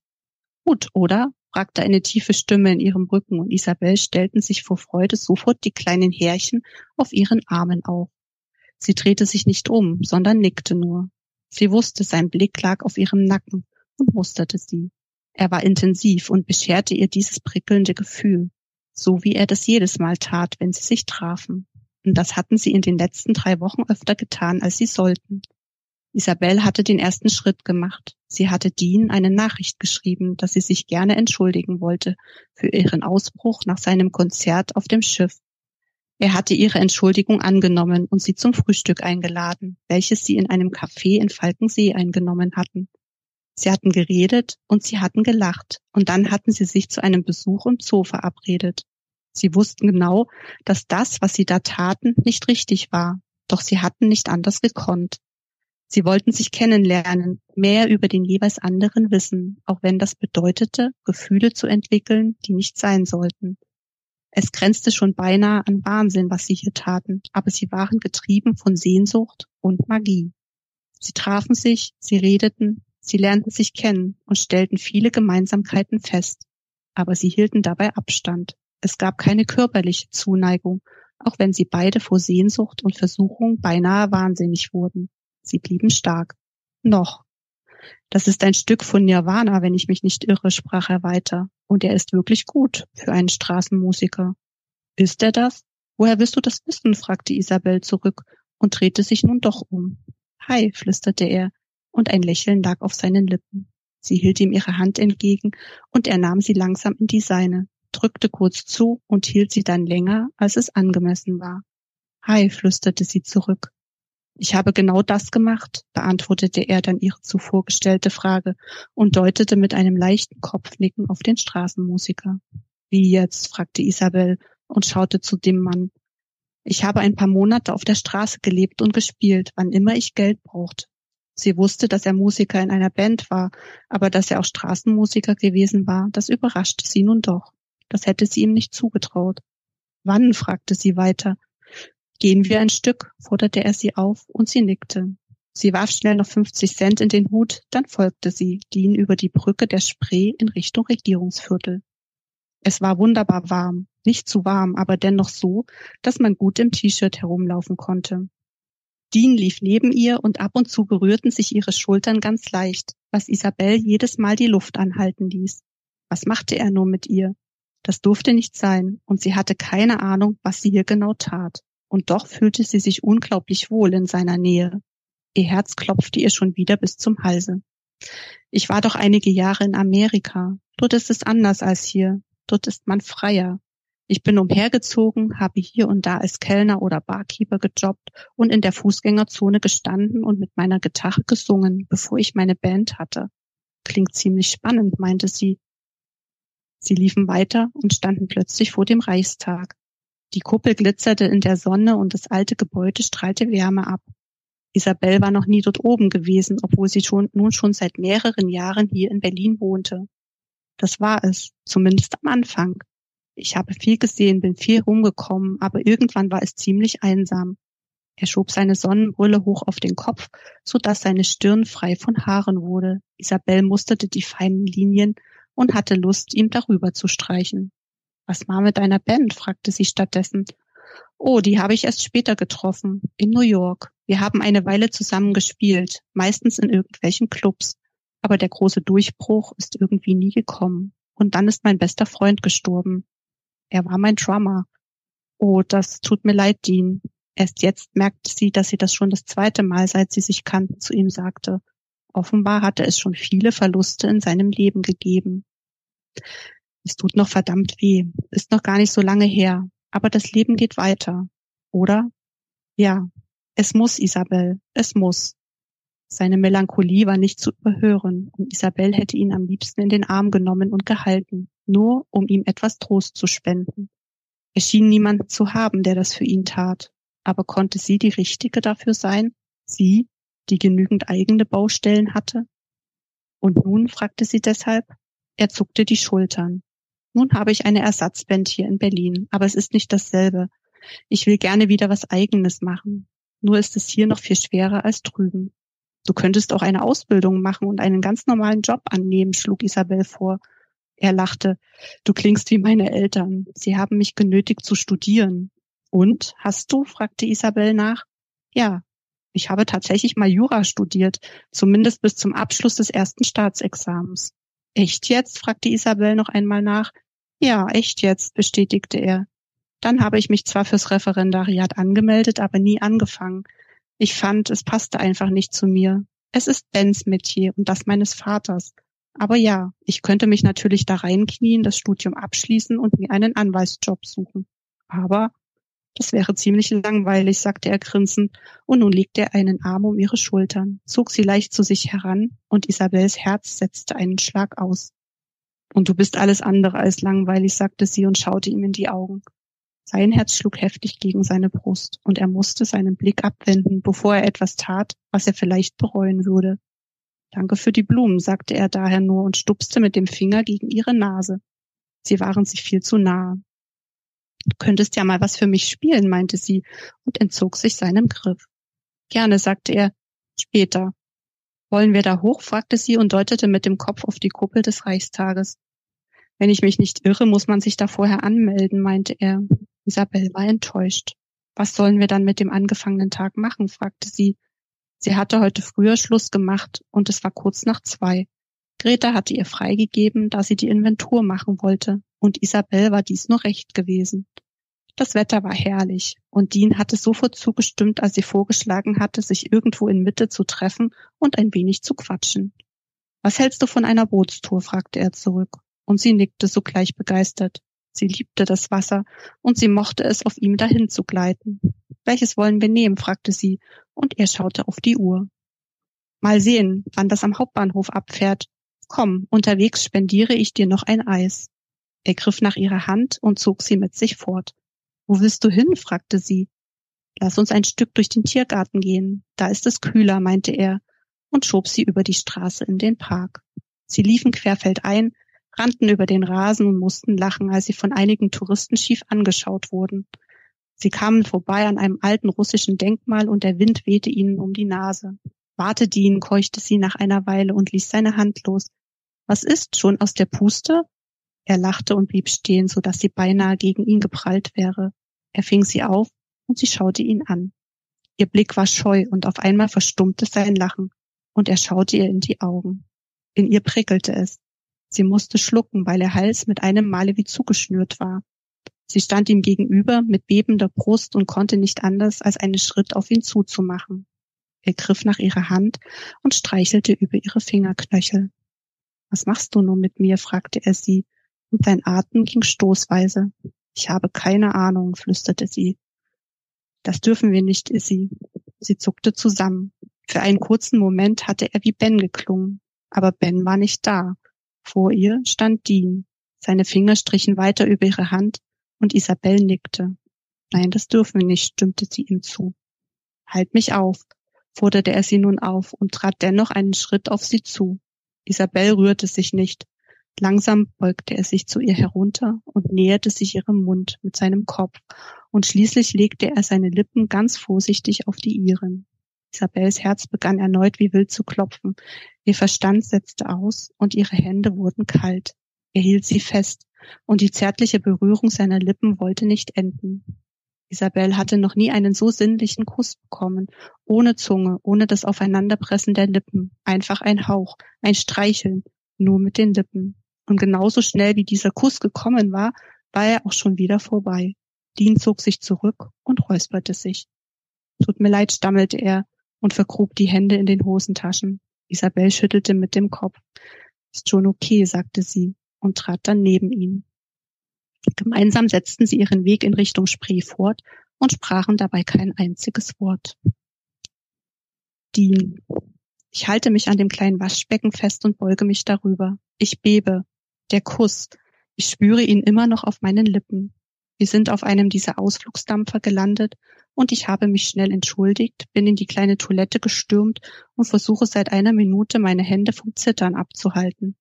Speaker 2: Gut, oder? fragte eine tiefe Stimme in ihrem Rücken, und Isabel stellten sich vor Freude sofort die kleinen Härchen auf ihren Armen auf. Sie drehte sich nicht um, sondern nickte nur. Sie wusste, sein Blick lag auf ihrem Nacken und musterte sie. Er war intensiv und bescherte ihr dieses prickelnde Gefühl, so wie er das jedes Mal tat, wenn sie sich trafen. Und das hatten sie in den letzten drei Wochen öfter getan, als sie sollten. Isabel hatte den ersten Schritt gemacht. Sie hatte Dean eine Nachricht geschrieben, dass sie sich gerne entschuldigen wollte für ihren Ausbruch nach seinem Konzert auf dem Schiff. Er hatte ihre Entschuldigung angenommen und sie zum Frühstück eingeladen, welches sie in einem Café in Falkensee eingenommen hatten. Sie hatten geredet und sie hatten gelacht und dann hatten sie sich zu einem Besuch im Zoo verabredet. Sie wussten genau, dass das, was sie da taten, nicht richtig war, doch sie hatten nicht anders gekonnt. Sie wollten sich kennenlernen, mehr über den jeweils anderen wissen, auch wenn das bedeutete, Gefühle zu entwickeln, die nicht sein sollten. Es grenzte schon beinahe an Wahnsinn, was sie hier taten, aber sie waren getrieben von Sehnsucht und Magie. Sie trafen sich, sie redeten, sie lernten sich kennen und stellten viele Gemeinsamkeiten fest, aber sie hielten dabei Abstand. Es gab keine körperliche Zuneigung, auch wenn sie beide vor Sehnsucht und Versuchung beinahe wahnsinnig wurden. Sie blieben stark. Noch. Das ist ein Stück von Nirvana, wenn ich mich nicht irre, sprach er weiter. Und er ist wirklich gut für einen Straßenmusiker. Ist er das? Woher willst du das wissen? fragte Isabel zurück und drehte sich nun doch um. Hi, flüsterte er, und ein Lächeln lag auf seinen Lippen. Sie hielt ihm ihre Hand entgegen, und er nahm sie langsam in die seine, drückte kurz zu und hielt sie dann länger, als es angemessen war. Hi, flüsterte sie zurück. Ich habe genau das gemacht, beantwortete er dann ihre zuvor gestellte Frage und deutete mit einem leichten Kopfnicken auf den Straßenmusiker. Wie jetzt? fragte Isabel und schaute zu dem Mann. Ich habe ein paar Monate auf der Straße gelebt und gespielt, wann immer ich Geld brauchte. Sie wusste, dass er Musiker in einer Band war, aber dass er auch Straßenmusiker gewesen war, das überraschte sie nun doch. Das hätte sie ihm nicht zugetraut. Wann? fragte sie weiter. Gehen wir ein Stück, forderte er sie auf, und sie nickte. Sie warf schnell noch 50 Cent in den Hut, dann folgte sie, ging über die Brücke der Spree in Richtung Regierungsviertel. Es war wunderbar warm, nicht zu warm, aber dennoch so, dass man gut im T-Shirt herumlaufen konnte. Dean lief neben ihr und ab und zu berührten sich ihre Schultern ganz leicht, was Isabel jedes Mal die Luft anhalten ließ. Was machte er nur mit ihr? Das durfte nicht sein, und sie hatte keine Ahnung, was sie hier genau tat und doch fühlte sie sich unglaublich wohl in seiner Nähe. Ihr Herz klopfte ihr schon wieder bis zum Halse. Ich war doch einige Jahre in Amerika. Dort ist es anders als hier. Dort ist man freier. Ich bin umhergezogen, habe hier und da als Kellner oder Barkeeper gejobbt und in der Fußgängerzone gestanden und mit meiner Gitarre gesungen, bevor ich meine Band hatte. Klingt ziemlich spannend, meinte sie. Sie liefen weiter und standen plötzlich vor dem Reichstag. Die Kuppel glitzerte in der Sonne und das alte Gebäude strahlte Wärme ab. Isabel war noch nie dort oben gewesen, obwohl sie schon, nun schon seit mehreren Jahren hier in Berlin wohnte. Das war es, zumindest am Anfang. Ich habe viel gesehen, bin viel rumgekommen, aber irgendwann war es ziemlich einsam. Er schob seine Sonnenbrille hoch auf den Kopf, so dass seine Stirn frei von Haaren wurde. Isabel musterte die feinen Linien und hatte Lust, ihm darüber zu streichen. Was war mit deiner Band? fragte sie stattdessen. Oh, die habe ich erst später getroffen, in New York. Wir haben eine Weile zusammen gespielt, meistens in irgendwelchen Clubs. Aber der große Durchbruch ist irgendwie nie gekommen. Und dann ist mein bester Freund gestorben. Er war mein Drummer. Oh, das tut mir leid, Dean. Erst jetzt merkte sie, dass sie das schon das zweite Mal, seit sie sich kannten, zu ihm sagte. Offenbar hatte es schon viele Verluste in seinem Leben gegeben. Es tut noch verdammt weh, ist noch gar nicht so lange her, aber das Leben geht weiter, oder? Ja, es muss, Isabel, es muss. Seine Melancholie war nicht zu überhören, und Isabel hätte ihn am liebsten in den Arm genommen und gehalten, nur um ihm etwas Trost zu spenden. Er schien niemanden zu haben, der das für ihn tat, aber konnte sie die Richtige dafür sein? Sie, die genügend eigene Baustellen hatte? Und nun, fragte sie deshalb. Er zuckte die Schultern. Nun habe ich eine Ersatzband hier in Berlin, aber es ist nicht dasselbe. Ich will gerne wieder was Eigenes machen. Nur ist es hier noch viel schwerer als drüben. Du könntest auch eine Ausbildung machen und einen ganz normalen Job annehmen, schlug Isabel vor. Er lachte. Du klingst wie meine Eltern. Sie haben mich genötigt zu studieren. Und, hast du? fragte Isabel nach. Ja, ich habe tatsächlich mal Jura studiert, zumindest bis zum Abschluss des ersten Staatsexamens. Echt jetzt? fragte Isabel noch einmal nach. Ja, echt jetzt, bestätigte er. Dann habe ich mich zwar fürs Referendariat angemeldet, aber nie angefangen. Ich fand, es passte einfach nicht zu mir. Es ist Bens Metier und das meines Vaters. Aber ja, ich könnte mich natürlich da reinknien, das Studium abschließen und mir einen Anwaltsjob suchen. Aber das wäre ziemlich langweilig, sagte er grinsend, und nun legte er einen Arm um ihre Schultern, zog sie leicht zu sich heran, und Isabels Herz setzte einen Schlag aus. Und du bist alles andere als langweilig, sagte sie und schaute ihm in die Augen. Sein Herz schlug heftig gegen seine Brust, und er musste seinen Blick abwenden, bevor er etwas tat, was er vielleicht bereuen würde. Danke für die Blumen, sagte er daher nur und stupste mit dem Finger gegen ihre Nase. Sie waren sich viel zu nahe. Du könntest ja mal was für mich spielen, meinte sie und entzog sich seinem Griff. Gerne, sagte er. Später. Wollen wir da hoch? fragte sie und deutete mit dem Kopf auf die Kuppel des Reichstages. Wenn ich mich nicht irre, muss man sich da vorher anmelden, meinte er. Isabel war enttäuscht. Was sollen wir dann mit dem angefangenen Tag machen? fragte sie. Sie hatte heute früher Schluss gemacht und es war kurz nach zwei. Greta hatte ihr freigegeben, da sie die Inventur machen wollte und Isabel war dies nur recht gewesen. Das Wetter war herrlich und Dean hatte sofort zugestimmt, als sie vorgeschlagen hatte, sich irgendwo in Mitte zu treffen und ein wenig zu quatschen. Was hältst du von einer Bootstour? fragte er zurück, und sie nickte sogleich begeistert. Sie liebte das Wasser und sie mochte es, auf ihm dahin zu gleiten. Welches wollen wir nehmen? fragte sie, und er schaute auf die Uhr. Mal sehen, wann das am Hauptbahnhof abfährt. Komm, unterwegs spendiere ich dir noch ein Eis. Er griff nach ihrer Hand und zog sie mit sich fort. Wo willst du hin? fragte sie. Lass uns ein Stück durch den Tiergarten gehen. Da ist es kühler, meinte er und schob sie über die Straße in den Park. Sie liefen querfeldein, rannten über den Rasen und mussten lachen, als sie von einigen Touristen schief angeschaut wurden. Sie kamen vorbei an einem alten russischen Denkmal und der Wind wehte ihnen um die Nase. Warte, Dean, keuchte sie nach einer Weile und ließ seine Hand los. Was ist, schon aus der Puste? Er lachte und blieb stehen, so dass sie beinahe gegen ihn geprallt wäre. Er fing sie auf und sie schaute ihn an. Ihr Blick war scheu und auf einmal verstummte sein Lachen und er schaute ihr in die Augen. In ihr prickelte es. Sie musste schlucken, weil ihr Hals mit einem Male wie zugeschnürt war. Sie stand ihm gegenüber mit bebender Brust und konnte nicht anders, als einen Schritt auf ihn zuzumachen. Er griff nach ihrer Hand und streichelte über ihre Fingerknöchel. Was machst du nun mit mir? fragte er sie und sein Atem ging stoßweise. Ich habe keine Ahnung, flüsterte sie. Das dürfen wir nicht, Issy. Sie zuckte zusammen. Für einen kurzen Moment hatte er wie Ben geklungen, aber Ben war nicht da. Vor ihr stand Dean. Seine Finger strichen weiter über ihre Hand und Isabel nickte. Nein, das dürfen wir nicht, stimmte sie ihm zu. Halt mich auf, forderte er sie nun auf und trat dennoch einen Schritt auf sie zu. Isabel rührte sich nicht, Langsam beugte er sich zu ihr herunter und näherte sich ihrem Mund mit seinem Kopf, und schließlich legte er seine Lippen ganz vorsichtig auf die ihren. Isabels Herz begann erneut wie wild zu klopfen. Ihr Verstand setzte aus und ihre Hände wurden kalt. Er hielt sie fest, und die zärtliche Berührung seiner Lippen wollte nicht enden. Isabel hatte noch nie einen so sinnlichen Kuss bekommen, ohne Zunge, ohne das Aufeinanderpressen der Lippen, einfach ein Hauch, ein Streicheln, nur mit den Lippen. Und genauso schnell wie dieser Kuss gekommen war, war er auch schon wieder vorbei. Dean zog sich zurück und räusperte sich. Tut mir leid, stammelte er und vergrub die Hände in den Hosentaschen. Isabel schüttelte mit dem Kopf. Ist schon okay, sagte sie und trat dann neben ihn. Gemeinsam setzten sie ihren Weg in Richtung Spree fort und sprachen dabei kein einziges Wort. Dean. Ich halte mich an dem kleinen Waschbecken fest und beuge mich darüber. Ich bebe. Der Kuss. Ich spüre ihn immer noch auf meinen Lippen. Wir sind auf einem dieser Ausflugsdampfer gelandet und ich habe mich schnell entschuldigt, bin in die kleine Toilette gestürmt und versuche seit einer Minute meine Hände vom Zittern abzuhalten.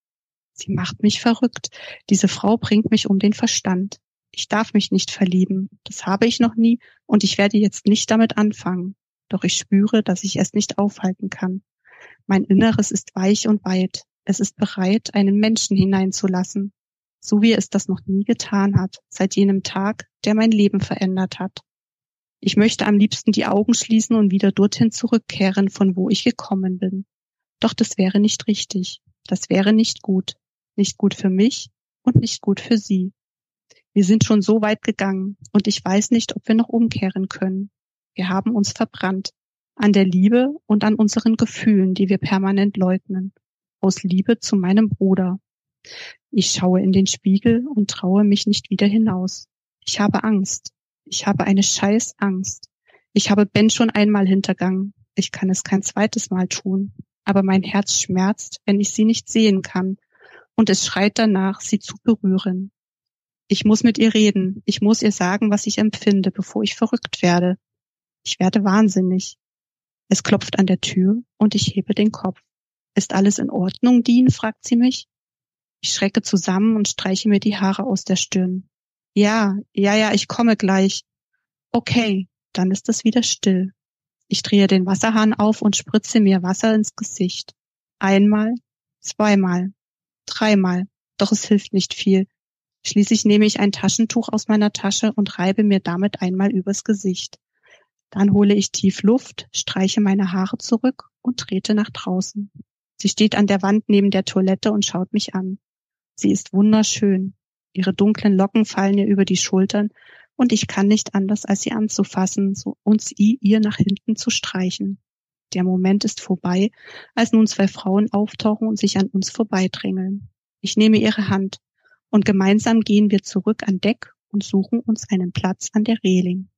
Speaker 2: Sie macht mich verrückt. Diese Frau bringt mich um den Verstand. Ich darf mich nicht verlieben. Das habe ich noch nie und ich werde jetzt nicht damit anfangen. Doch ich spüre, dass ich es nicht aufhalten kann. Mein Inneres ist weich und weit. Es ist bereit, einen Menschen hineinzulassen. So wie es das noch nie getan hat, seit jenem Tag, der mein Leben verändert hat. Ich möchte am liebsten die Augen schließen und wieder dorthin zurückkehren, von wo ich gekommen bin. Doch das wäre nicht richtig. Das wäre nicht gut. Nicht gut für mich und nicht gut für sie. Wir sind schon so weit gegangen und ich weiß nicht, ob wir noch umkehren können. Wir haben uns verbrannt. An der Liebe und an unseren Gefühlen, die wir permanent leugnen. Aus Liebe zu meinem Bruder. Ich schaue in den Spiegel und traue mich nicht wieder hinaus. Ich habe Angst. Ich habe eine scheiß Angst. Ich habe Ben schon einmal hintergangen. Ich kann es kein zweites Mal tun. Aber mein Herz schmerzt, wenn ich sie nicht sehen kann. Und es schreit danach, sie zu berühren. Ich muss mit ihr reden. Ich muss ihr sagen, was ich empfinde, bevor ich verrückt werde. Ich werde wahnsinnig. Es klopft an der Tür und ich hebe den Kopf. Ist alles in Ordnung, Dean? fragt sie mich. Ich schrecke zusammen und streiche mir die Haare aus der Stirn. Ja, ja, ja, ich komme gleich. Okay, dann ist es wieder still. Ich drehe den Wasserhahn auf und spritze mir Wasser ins Gesicht. Einmal, zweimal, dreimal, doch es hilft nicht viel. Schließlich nehme ich ein Taschentuch aus meiner Tasche und reibe mir damit einmal übers Gesicht. Dann hole ich tief Luft, streiche meine Haare zurück und trete nach draußen. Sie steht an der Wand neben der Toilette und schaut mich an. Sie ist wunderschön. Ihre dunklen Locken fallen ihr über die Schultern und ich kann nicht anders, als sie anzufassen so, und sie ihr nach hinten zu streichen. Der Moment ist vorbei, als nun zwei Frauen auftauchen und sich an uns vorbeidrängeln. Ich nehme ihre Hand und gemeinsam gehen wir zurück an Deck und suchen uns einen Platz an der Reling.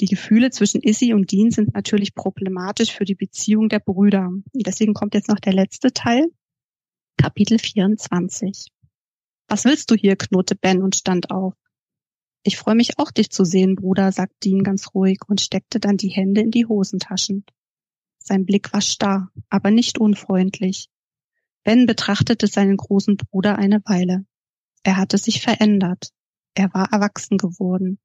Speaker 2: Die Gefühle zwischen Issy und Dean sind natürlich problematisch für die Beziehung der Brüder. Deswegen kommt jetzt noch der letzte Teil, Kapitel 24. Was willst du hier? knurrte Ben und stand auf. Ich freue mich auch, dich zu sehen, Bruder, sagte Dean ganz ruhig und steckte dann die Hände in die Hosentaschen. Sein Blick war starr, aber nicht unfreundlich. Ben betrachtete seinen großen Bruder eine Weile. Er hatte sich verändert. Er war erwachsen geworden.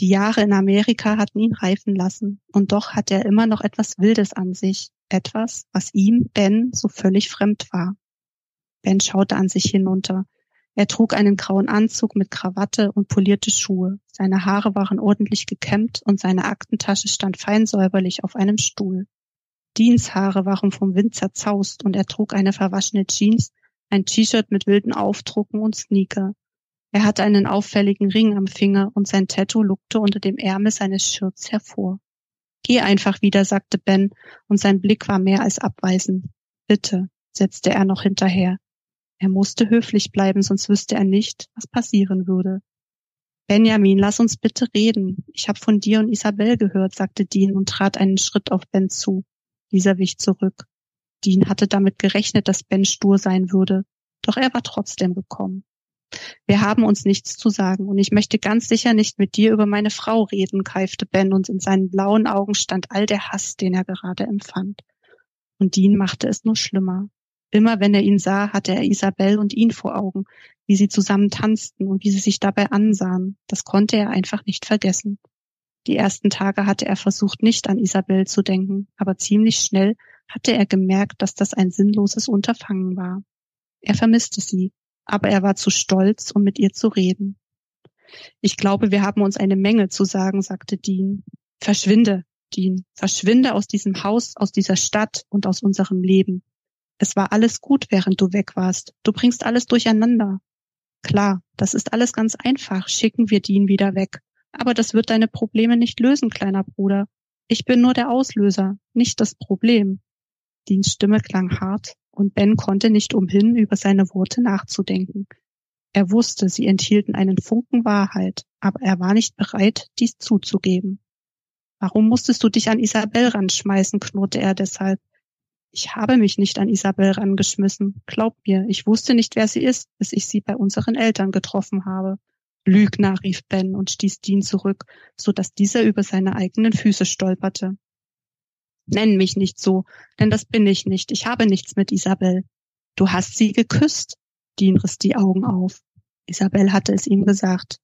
Speaker 2: Die Jahre in Amerika hatten ihn reifen lassen, und doch hatte er immer noch etwas Wildes an sich, etwas, was ihm, Ben, so völlig fremd war. Ben schaute an sich hinunter. Er trug einen grauen Anzug mit Krawatte und polierte Schuhe. Seine Haare waren ordentlich gekämmt und seine Aktentasche stand fein säuberlich auf einem Stuhl. Deans Haare waren vom Wind zerzaust und er trug eine verwaschene Jeans, ein T-Shirt mit wilden Aufdrucken und Sneaker. Er hatte einen auffälligen Ring am Finger und sein Tattoo lugte unter dem Ärmel seines Shirts hervor. Geh einfach wieder, sagte Ben, und sein Blick war mehr als abweisend. Bitte, setzte er noch hinterher. Er musste höflich bleiben, sonst wüsste er nicht, was passieren würde. Benjamin, lass uns bitte reden. Ich habe von dir und Isabel gehört, sagte Dean und trat einen Schritt auf Ben zu. Dieser wich zurück. Dean hatte damit gerechnet, dass Ben stur sein würde, doch er war trotzdem gekommen. Wir haben uns nichts zu sagen und ich möchte ganz sicher nicht mit dir über meine Frau reden, keifte Ben und in seinen blauen Augen stand all der Hass, den er gerade empfand. Und Dean machte es nur schlimmer. Immer wenn er ihn sah, hatte er Isabel und ihn vor Augen, wie sie zusammen tanzten und wie sie sich dabei ansahen. Das konnte er einfach nicht vergessen. Die ersten Tage hatte er versucht, nicht an Isabel zu denken, aber ziemlich schnell hatte er gemerkt, dass das ein sinnloses Unterfangen war. Er vermisste sie, aber er war zu stolz, um mit ihr zu reden. Ich glaube, wir haben uns eine Menge zu sagen, sagte Dean. Verschwinde, Dean, verschwinde aus diesem Haus, aus dieser Stadt und aus unserem Leben. Es war alles gut, während du weg warst. Du bringst alles durcheinander. Klar, das ist alles ganz einfach. Schicken wir Dean wieder weg. Aber das wird deine Probleme nicht lösen, kleiner Bruder. Ich bin nur der Auslöser, nicht das Problem. Deans Stimme klang hart und Ben konnte nicht umhin, über seine Worte nachzudenken. Er wusste, sie enthielten einen Funken Wahrheit, aber er war nicht bereit, dies zuzugeben. Warum musstest du dich an Isabel ranschmeißen, knurrte er deshalb. Ich habe mich nicht an Isabel rangeschmissen. Glaub mir, ich wusste nicht, wer sie ist, bis ich sie bei unseren Eltern getroffen habe. Lügner, rief Ben und stieß Dean zurück, so dass dieser über seine eigenen Füße stolperte. Nenn mich nicht so, denn das bin ich nicht. Ich habe nichts mit Isabel. Du hast sie geküsst. Dean riss die Augen auf. Isabel hatte es ihm gesagt.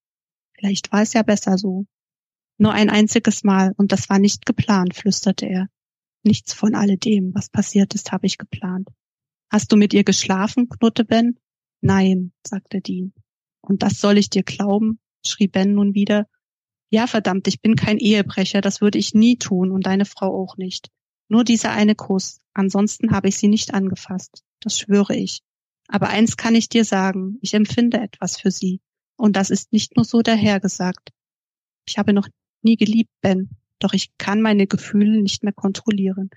Speaker 2: Vielleicht war es ja besser so. Nur ein einziges Mal, und das war nicht geplant, flüsterte er. Nichts von alledem, was passiert ist, habe ich geplant. Hast du mit ihr geschlafen? knurrte Ben. Nein, sagte Dean. Und das soll ich dir glauben? schrie Ben nun wieder. Ja, verdammt, ich bin kein Ehebrecher, das würde ich nie tun und deine Frau auch nicht. Nur dieser eine Kuss, ansonsten habe ich sie nicht angefasst, das schwöre ich. Aber eins kann ich dir sagen, ich empfinde etwas für sie. Und das ist nicht nur so dahergesagt. Ich habe noch nie geliebt, Ben, doch ich kann meine Gefühle nicht mehr kontrollieren.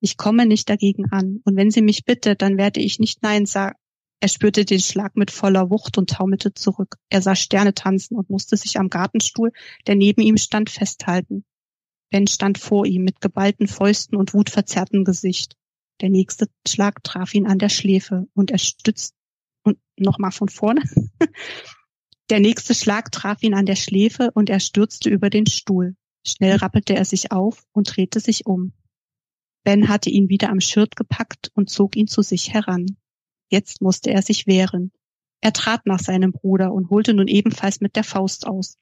Speaker 2: Ich komme nicht dagegen an. Und wenn sie mich bittet, dann werde ich nicht Nein sagen. Er spürte den Schlag mit voller Wucht und taumelte zurück. Er sah Sterne tanzen und musste sich am Gartenstuhl, der neben ihm stand, festhalten. Ben stand vor ihm mit geballten Fäusten und wutverzerrtem Gesicht. Der nächste Schlag traf ihn an der Schläfe und er stützt und nochmal von vorne. der nächste Schlag traf ihn an der Schläfe und er stürzte über den Stuhl. Schnell rappelte er sich auf und drehte sich um. Ben hatte ihn wieder am Schirт gepackt und zog ihn zu sich heran. Jetzt musste er sich wehren. Er trat nach seinem Bruder und holte nun ebenfalls mit der Faust aus.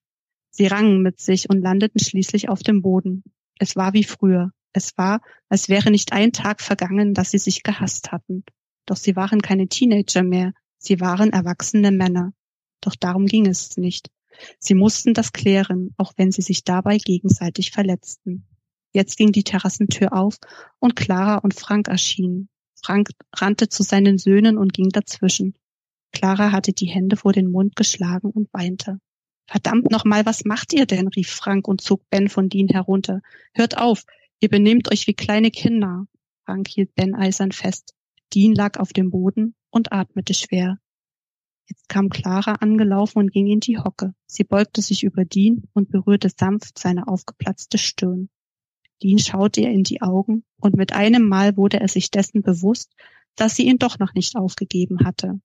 Speaker 2: Sie rangen mit sich und landeten schließlich auf dem Boden. Es war wie früher. Es war, als wäre nicht ein Tag vergangen, dass sie sich gehasst hatten. Doch sie waren keine Teenager mehr. Sie waren erwachsene Männer. Doch darum ging es nicht. Sie mussten das klären, auch wenn sie sich dabei gegenseitig verletzten. Jetzt ging die Terrassentür auf und Clara und Frank erschienen. Frank rannte zu seinen Söhnen und ging dazwischen. Clara hatte die Hände vor den Mund geschlagen und weinte. Verdammt nochmal, was macht ihr denn? rief Frank und zog Ben von Dean herunter. Hört auf, ihr benehmt euch wie kleine Kinder. Frank hielt Ben eisern fest. Dean lag auf dem Boden und atmete schwer. Jetzt kam Clara angelaufen und ging in die Hocke. Sie beugte sich über Dean und berührte sanft seine aufgeplatzte Stirn. Dean schaute ihr in die Augen und mit einem Mal wurde er sich dessen bewusst, dass sie ihn doch noch nicht aufgegeben hatte.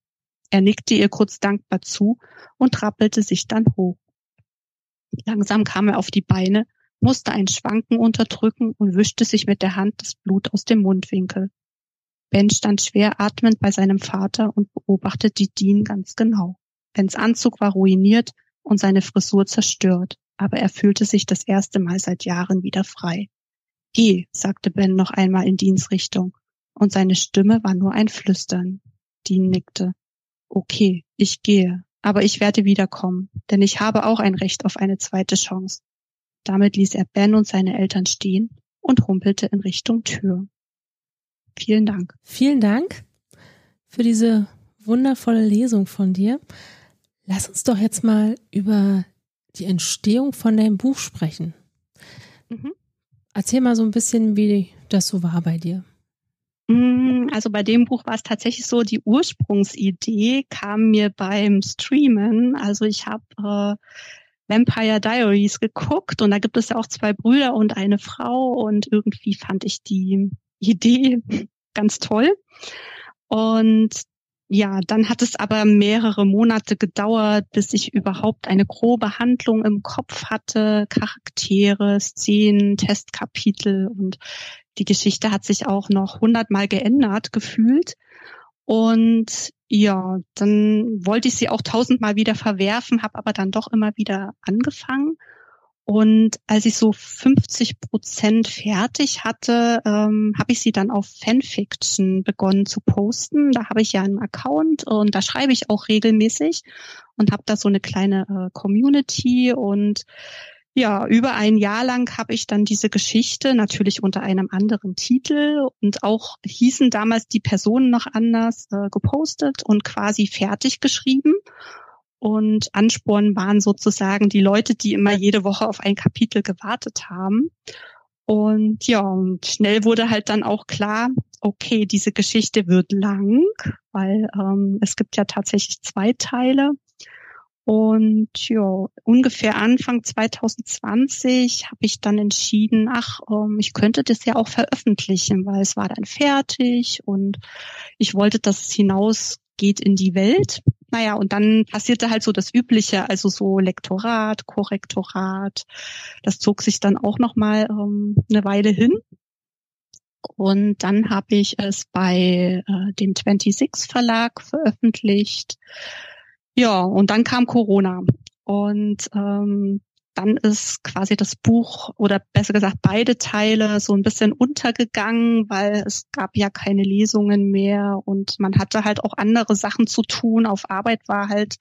Speaker 2: Er nickte ihr kurz dankbar zu und rappelte sich dann hoch. Langsam kam er auf die Beine, musste ein Schwanken unterdrücken und wischte sich mit der Hand das Blut aus dem Mundwinkel. Ben stand schwer atmend bei seinem Vater und beobachtete Dean ganz genau. Bens Anzug war ruiniert und seine Frisur zerstört, aber er fühlte sich das erste Mal seit Jahren wieder frei. Geh, sagte Ben noch einmal in Deans Richtung, und seine Stimme war nur ein Flüstern. Dean nickte. Okay, ich gehe, aber ich werde wiederkommen, denn ich habe auch ein Recht auf eine zweite Chance. Damit ließ er Ben und seine Eltern stehen und humpelte in Richtung Tür. Vielen Dank.
Speaker 1: Vielen Dank für diese wundervolle Lesung von dir. Lass uns doch jetzt mal über die Entstehung von deinem Buch sprechen. Mhm. Erzähl mal so ein bisschen, wie das so war bei dir.
Speaker 2: Mm, also bei dem Buch war es tatsächlich so, die Ursprungsidee kam mir beim Streamen. Also ich habe äh, Vampire Diaries geguckt und da gibt es ja auch zwei Brüder und eine Frau und irgendwie fand ich die Idee ganz toll. Und ja, dann hat es aber mehrere Monate gedauert, bis ich überhaupt eine grobe Handlung im Kopf hatte, Charaktere, Szenen, Testkapitel und die Geschichte hat sich auch noch hundertmal geändert gefühlt. Und ja, dann wollte ich sie auch tausendmal wieder verwerfen, habe aber dann doch immer wieder angefangen und als ich so 50 Prozent fertig hatte, ähm, habe ich sie dann auf Fanfiction begonnen zu posten. Da habe ich ja einen Account und da schreibe ich auch regelmäßig und habe da so eine kleine äh, Community und ja, über ein Jahr lang habe ich dann diese Geschichte natürlich unter einem anderen Titel und auch hießen damals die Personen noch anders äh, gepostet und quasi fertig geschrieben. Und Ansporn waren sozusagen die Leute, die immer jede Woche auf ein Kapitel gewartet haben. Und ja, und schnell wurde halt dann auch klar, okay, diese Geschichte wird lang, weil ähm, es gibt ja tatsächlich zwei Teile. Und ja, ungefähr Anfang 2020 habe ich dann entschieden, ach, ähm, ich könnte das ja auch veröffentlichen, weil es war dann fertig und ich wollte, dass es hinausgeht in die Welt. Naja, und dann passierte halt so das Übliche, also so Lektorat, Korrektorat. Das zog sich dann auch noch mal ähm, eine Weile hin. Und dann habe ich es bei äh, dem 26 Verlag veröffentlicht. Ja, und dann kam Corona. Und ähm, dann ist quasi das Buch oder besser gesagt beide Teile so ein bisschen untergegangen, weil es gab ja keine Lesungen mehr und man hatte halt auch andere Sachen zu tun. Auf Arbeit war halt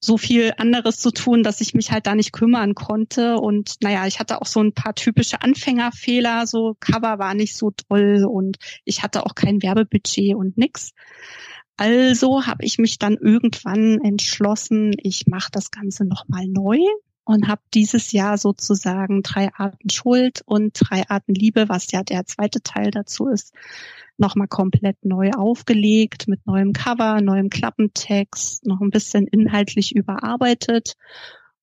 Speaker 2: so viel anderes zu tun, dass ich mich halt da nicht kümmern konnte. Und naja, ich hatte auch so ein paar typische Anfängerfehler. So Cover war nicht so toll und ich hatte auch kein Werbebudget und nix. Also habe ich mich dann irgendwann entschlossen, ich mache das Ganze nochmal neu und habe dieses Jahr sozusagen drei Arten Schuld und drei Arten Liebe, was ja der zweite Teil dazu ist, nochmal komplett neu aufgelegt mit neuem Cover, neuem Klappentext, noch ein bisschen inhaltlich überarbeitet.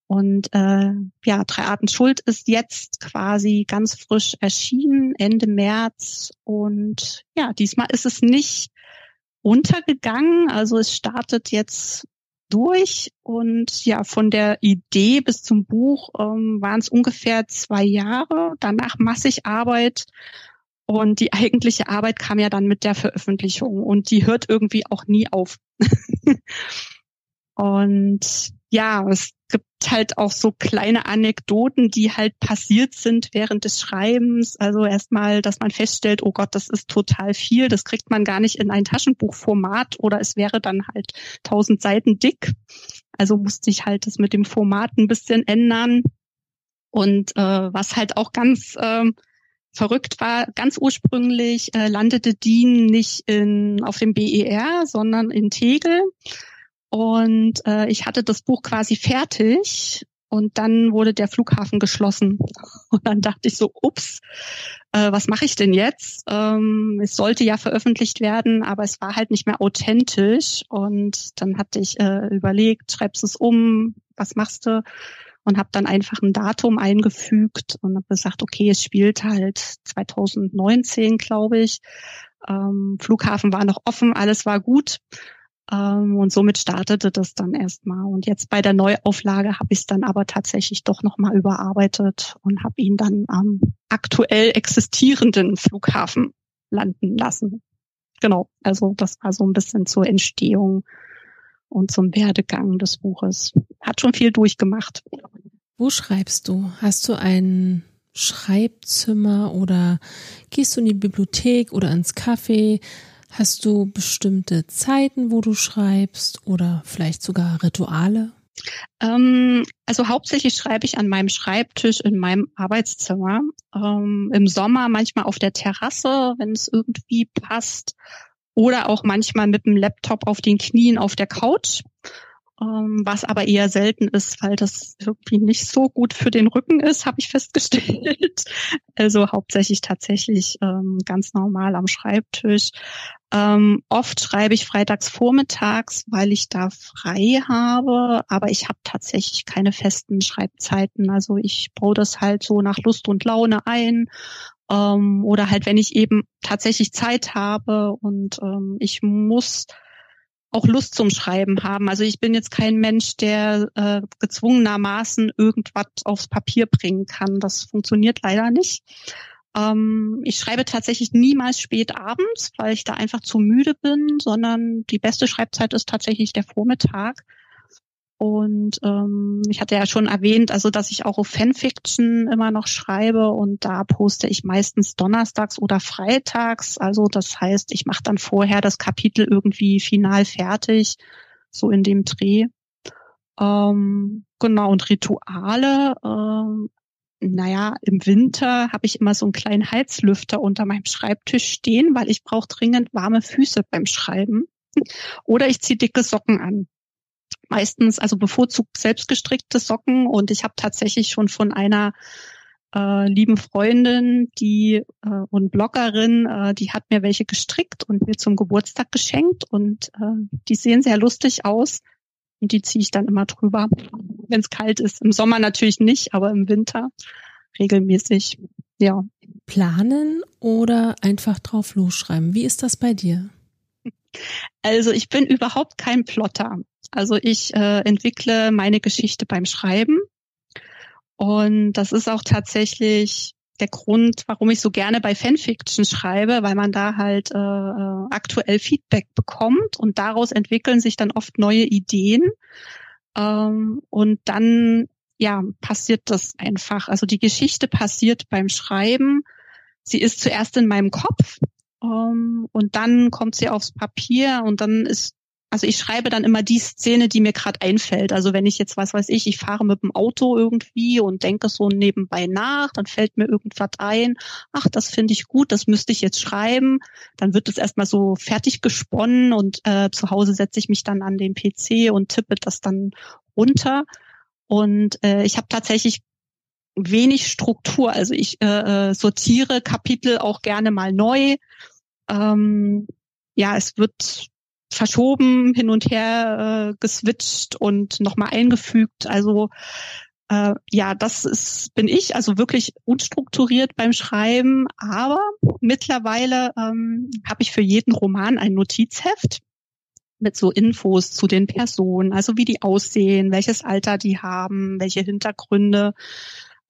Speaker 2: Und äh, ja, drei Arten Schuld ist jetzt quasi ganz frisch erschienen, Ende März. Und ja, diesmal ist es nicht untergegangen. Also es startet jetzt durch und ja, von der Idee bis zum Buch ähm, waren es ungefähr zwei Jahre. Danach massig Arbeit und die eigentliche Arbeit kam ja dann mit der Veröffentlichung und die hört irgendwie auch nie auf. und ja, es halt auch so kleine Anekdoten, die halt passiert sind während des Schreibens. Also erstmal, dass man feststellt, oh Gott, das ist total viel, das kriegt man gar nicht in ein Taschenbuchformat oder es wäre dann halt tausend Seiten dick. Also musste ich halt das mit dem Format ein bisschen ändern. Und äh, was halt auch ganz äh, verrückt war, ganz ursprünglich äh, landete Dean nicht in, auf dem BER, sondern in Tegel. Und äh, ich hatte das Buch quasi fertig und dann wurde der Flughafen geschlossen. Und dann dachte ich so, ups, äh, was mache ich denn jetzt? Ähm, es sollte ja veröffentlicht werden, aber es war halt nicht mehr authentisch. Und dann hatte ich äh, überlegt, schreibst es um, was machst du? Und habe dann einfach ein Datum eingefügt und habe gesagt, okay, es spielt halt 2019, glaube ich. Ähm, Flughafen war noch offen, alles war gut. Ähm, und somit startete das dann erstmal. Und jetzt bei der Neuauflage habe ich es dann aber tatsächlich doch nochmal überarbeitet und habe ihn dann am aktuell existierenden Flughafen landen lassen. Genau, also das war so ein bisschen zur Entstehung und zum Werdegang des Buches. Hat schon viel durchgemacht.
Speaker 1: Wo schreibst du? Hast du ein Schreibzimmer oder gehst du in die Bibliothek oder ins Café? Hast du bestimmte Zeiten, wo du schreibst oder vielleicht sogar Rituale?
Speaker 2: Ähm, also hauptsächlich schreibe ich an meinem Schreibtisch in meinem Arbeitszimmer. Ähm, Im Sommer manchmal auf der Terrasse, wenn es irgendwie passt. Oder auch manchmal mit dem Laptop auf den Knien auf der Couch was aber eher selten ist, weil das irgendwie nicht so gut für den Rücken ist, habe ich festgestellt. Also hauptsächlich tatsächlich ähm, ganz normal am Schreibtisch. Ähm, oft schreibe ich freitags vormittags, weil ich da frei habe, aber ich habe tatsächlich keine festen Schreibzeiten. Also ich baue das halt so nach Lust und Laune ein ähm, oder halt, wenn ich eben tatsächlich Zeit habe und ähm, ich muss auch Lust zum Schreiben haben. Also ich bin jetzt kein Mensch, der äh, gezwungenermaßen irgendwas aufs Papier bringen kann. Das funktioniert leider nicht. Ähm, ich schreibe tatsächlich niemals spät abends, weil ich da einfach zu müde bin, sondern die beste Schreibzeit ist tatsächlich der Vormittag. Und ähm, ich hatte ja schon erwähnt, also dass ich auch auf Fanfiction immer noch schreibe und da poste ich meistens donnerstags oder freitags. Also das heißt, ich mache dann vorher das Kapitel irgendwie final fertig, so in dem Dreh. Ähm, genau, und Rituale. Ähm, naja, im Winter habe ich immer so einen kleinen Heizlüfter unter meinem Schreibtisch stehen, weil ich brauche dringend warme Füße beim Schreiben. Oder ich ziehe dicke Socken an meistens, also bevorzugt selbstgestrickte Socken und ich habe tatsächlich schon von einer äh, lieben Freundin, die äh, und Bloggerin, äh, die hat mir welche gestrickt und mir zum Geburtstag geschenkt und äh, die sehen sehr lustig aus und die ziehe ich dann immer drüber, wenn es kalt ist. Im Sommer natürlich nicht, aber im Winter regelmäßig. Ja.
Speaker 1: Planen oder einfach drauf losschreiben? Wie ist das bei dir?
Speaker 2: Also ich bin überhaupt kein Plotter. Also ich äh, entwickle meine Geschichte beim Schreiben. Und das ist auch tatsächlich der Grund, warum ich so gerne bei Fanfiction schreibe, weil man da halt äh, äh, aktuell Feedback bekommt und daraus entwickeln sich dann oft neue Ideen. Ähm, und dann ja passiert das einfach. Also die Geschichte passiert beim Schreiben. Sie ist zuerst in meinem Kopf ähm, und dann kommt sie aufs Papier und dann ist also ich schreibe dann immer die Szene, die mir gerade einfällt. Also wenn ich jetzt, was weiß ich, ich fahre mit dem Auto irgendwie und denke so nebenbei nach, dann fällt mir irgendwas ein, ach, das finde ich gut, das müsste ich jetzt schreiben. Dann wird es erstmal so fertig gesponnen und äh, zu Hause setze ich mich dann an den PC und tippe das dann runter. Und äh, ich habe tatsächlich wenig Struktur. Also ich äh, äh sortiere Kapitel auch gerne mal neu. Ähm, ja, es wird verschoben, hin und her äh, geswitcht und nochmal eingefügt. Also äh, ja, das ist, bin ich, also wirklich unstrukturiert beim Schreiben, aber mittlerweile ähm, habe ich für jeden Roman ein Notizheft mit so Infos zu den Personen, also wie die aussehen, welches Alter die haben, welche Hintergründe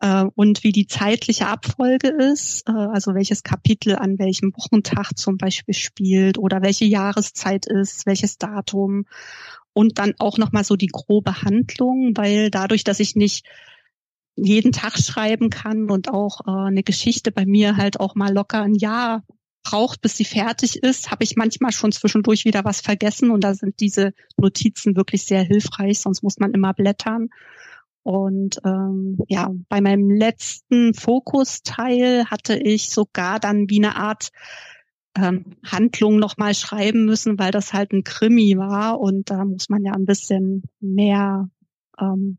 Speaker 2: äh, und wie die zeitliche Abfolge ist, äh, also welches Kapitel an welchem Wochentag zum Beispiel spielt oder welche Jahreszeit ist, welches Datum und dann auch nochmal so die grobe Handlung, weil dadurch, dass ich nicht jeden Tag schreiben kann und auch äh, eine Geschichte bei mir halt auch mal locker ein Jahr braucht, bis sie fertig ist, habe ich manchmal schon zwischendurch wieder was vergessen und da sind diese Notizen wirklich sehr hilfreich, sonst muss man immer blättern. Und ähm, ja, bei meinem letzten Fokusteil hatte ich sogar dann wie eine Art ähm, Handlung nochmal schreiben müssen, weil das halt ein Krimi war und da muss man ja ein bisschen mehr ähm,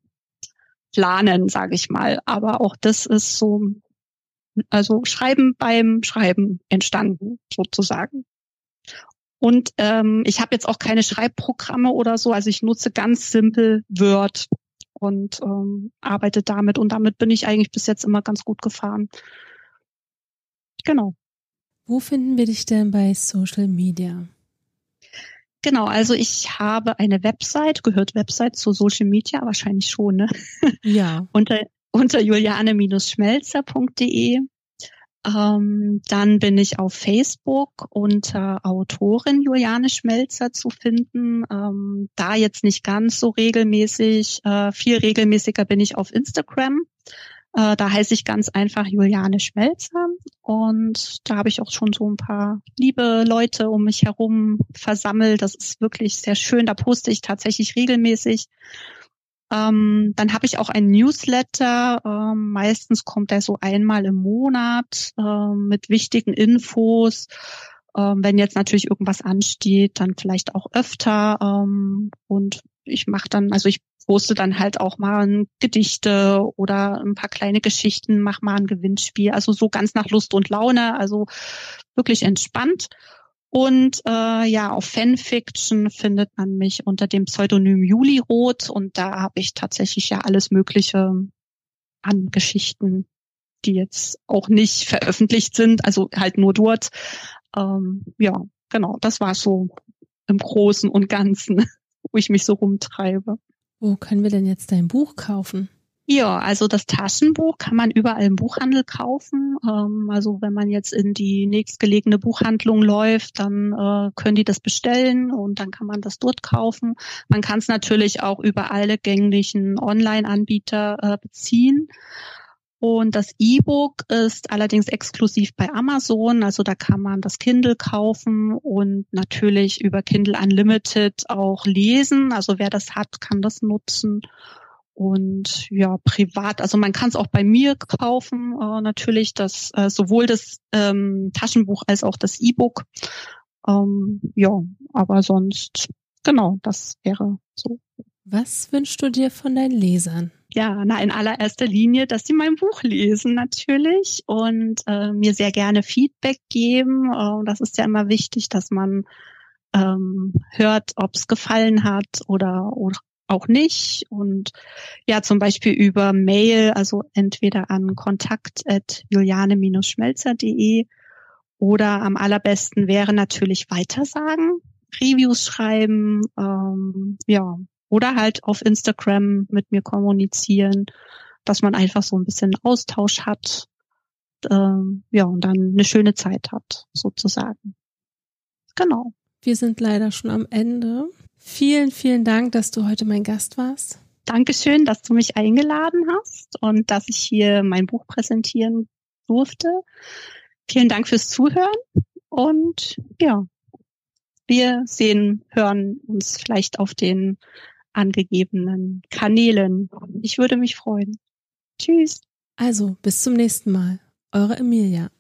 Speaker 2: planen, sage ich mal. Aber auch das ist so, also Schreiben beim Schreiben entstanden, sozusagen. Und ähm, ich habe jetzt auch keine Schreibprogramme oder so, also ich nutze ganz simpel Word und ähm, arbeite damit. Und damit bin ich eigentlich bis jetzt immer ganz gut gefahren. Genau.
Speaker 1: Wo finden wir dich denn bei Social Media?
Speaker 2: Genau, also ich habe eine Website, gehört Website zu Social Media, wahrscheinlich schon, ne?
Speaker 1: Ja.
Speaker 2: unter unter juliane-schmelzer.de ähm, dann bin ich auf Facebook unter Autorin Juliane Schmelzer zu finden. Ähm, da jetzt nicht ganz so regelmäßig. Äh, viel regelmäßiger bin ich auf Instagram. Äh, da heiße ich ganz einfach Juliane Schmelzer. Und da habe ich auch schon so ein paar liebe Leute um mich herum versammelt. Das ist wirklich sehr schön. Da poste ich tatsächlich regelmäßig. Ähm, dann habe ich auch ein Newsletter. Ähm, meistens kommt er so einmal im Monat ähm, mit wichtigen Infos. Ähm, wenn jetzt natürlich irgendwas ansteht, dann vielleicht auch öfter. Ähm, und ich mache dann, also ich poste dann halt auch mal ein Gedichte oder ein paar kleine Geschichten, mach mal ein Gewinnspiel. Also so ganz nach Lust und Laune, also wirklich entspannt. Und äh, ja, auf Fanfiction findet man mich unter dem Pseudonym Juli Roth und da habe ich tatsächlich ja alles Mögliche an Geschichten, die jetzt auch nicht veröffentlicht sind, also halt nur dort. Ähm, ja, genau, das war so im Großen und Ganzen, wo ich mich so rumtreibe.
Speaker 1: Wo können wir denn jetzt dein Buch kaufen?
Speaker 2: Ja, also das Taschenbuch kann man überall im Buchhandel kaufen. Ähm, also wenn man jetzt in die nächstgelegene Buchhandlung läuft, dann äh, können die das bestellen und dann kann man das dort kaufen. Man kann es natürlich auch über alle gänglichen Online-Anbieter äh, beziehen. Und das E-Book ist allerdings exklusiv bei Amazon. Also da kann man das Kindle kaufen und natürlich über Kindle Unlimited auch lesen. Also wer das hat, kann das nutzen. Und ja, privat, also man kann es auch bei mir kaufen, äh, natürlich, das äh, sowohl das ähm, Taschenbuch als auch das E-Book. Ähm, ja, aber sonst, genau, das wäre so.
Speaker 1: Was wünschst du dir von deinen Lesern?
Speaker 2: Ja, na, in allererster Linie, dass sie mein Buch lesen natürlich und äh, mir sehr gerne Feedback geben. Äh, das ist ja immer wichtig, dass man ähm, hört, ob es gefallen hat oder, oder auch nicht. Und ja, zum Beispiel über Mail, also entweder an kontakt.juliane-schmelzer.de oder am allerbesten wäre natürlich weitersagen, Reviews schreiben, ähm, ja, oder halt auf Instagram mit mir kommunizieren, dass man einfach so ein bisschen Austausch hat, ähm, ja, und dann eine schöne Zeit hat, sozusagen. Genau.
Speaker 1: Wir sind leider schon am Ende. Vielen, vielen Dank, dass du heute mein Gast warst.
Speaker 2: Dankeschön, dass du mich eingeladen hast und dass ich hier mein Buch präsentieren durfte. Vielen Dank fürs Zuhören und ja, wir sehen, hören uns vielleicht auf den angegebenen Kanälen. Ich würde mich freuen. Tschüss.
Speaker 1: Also, bis zum nächsten Mal. Eure Emilia.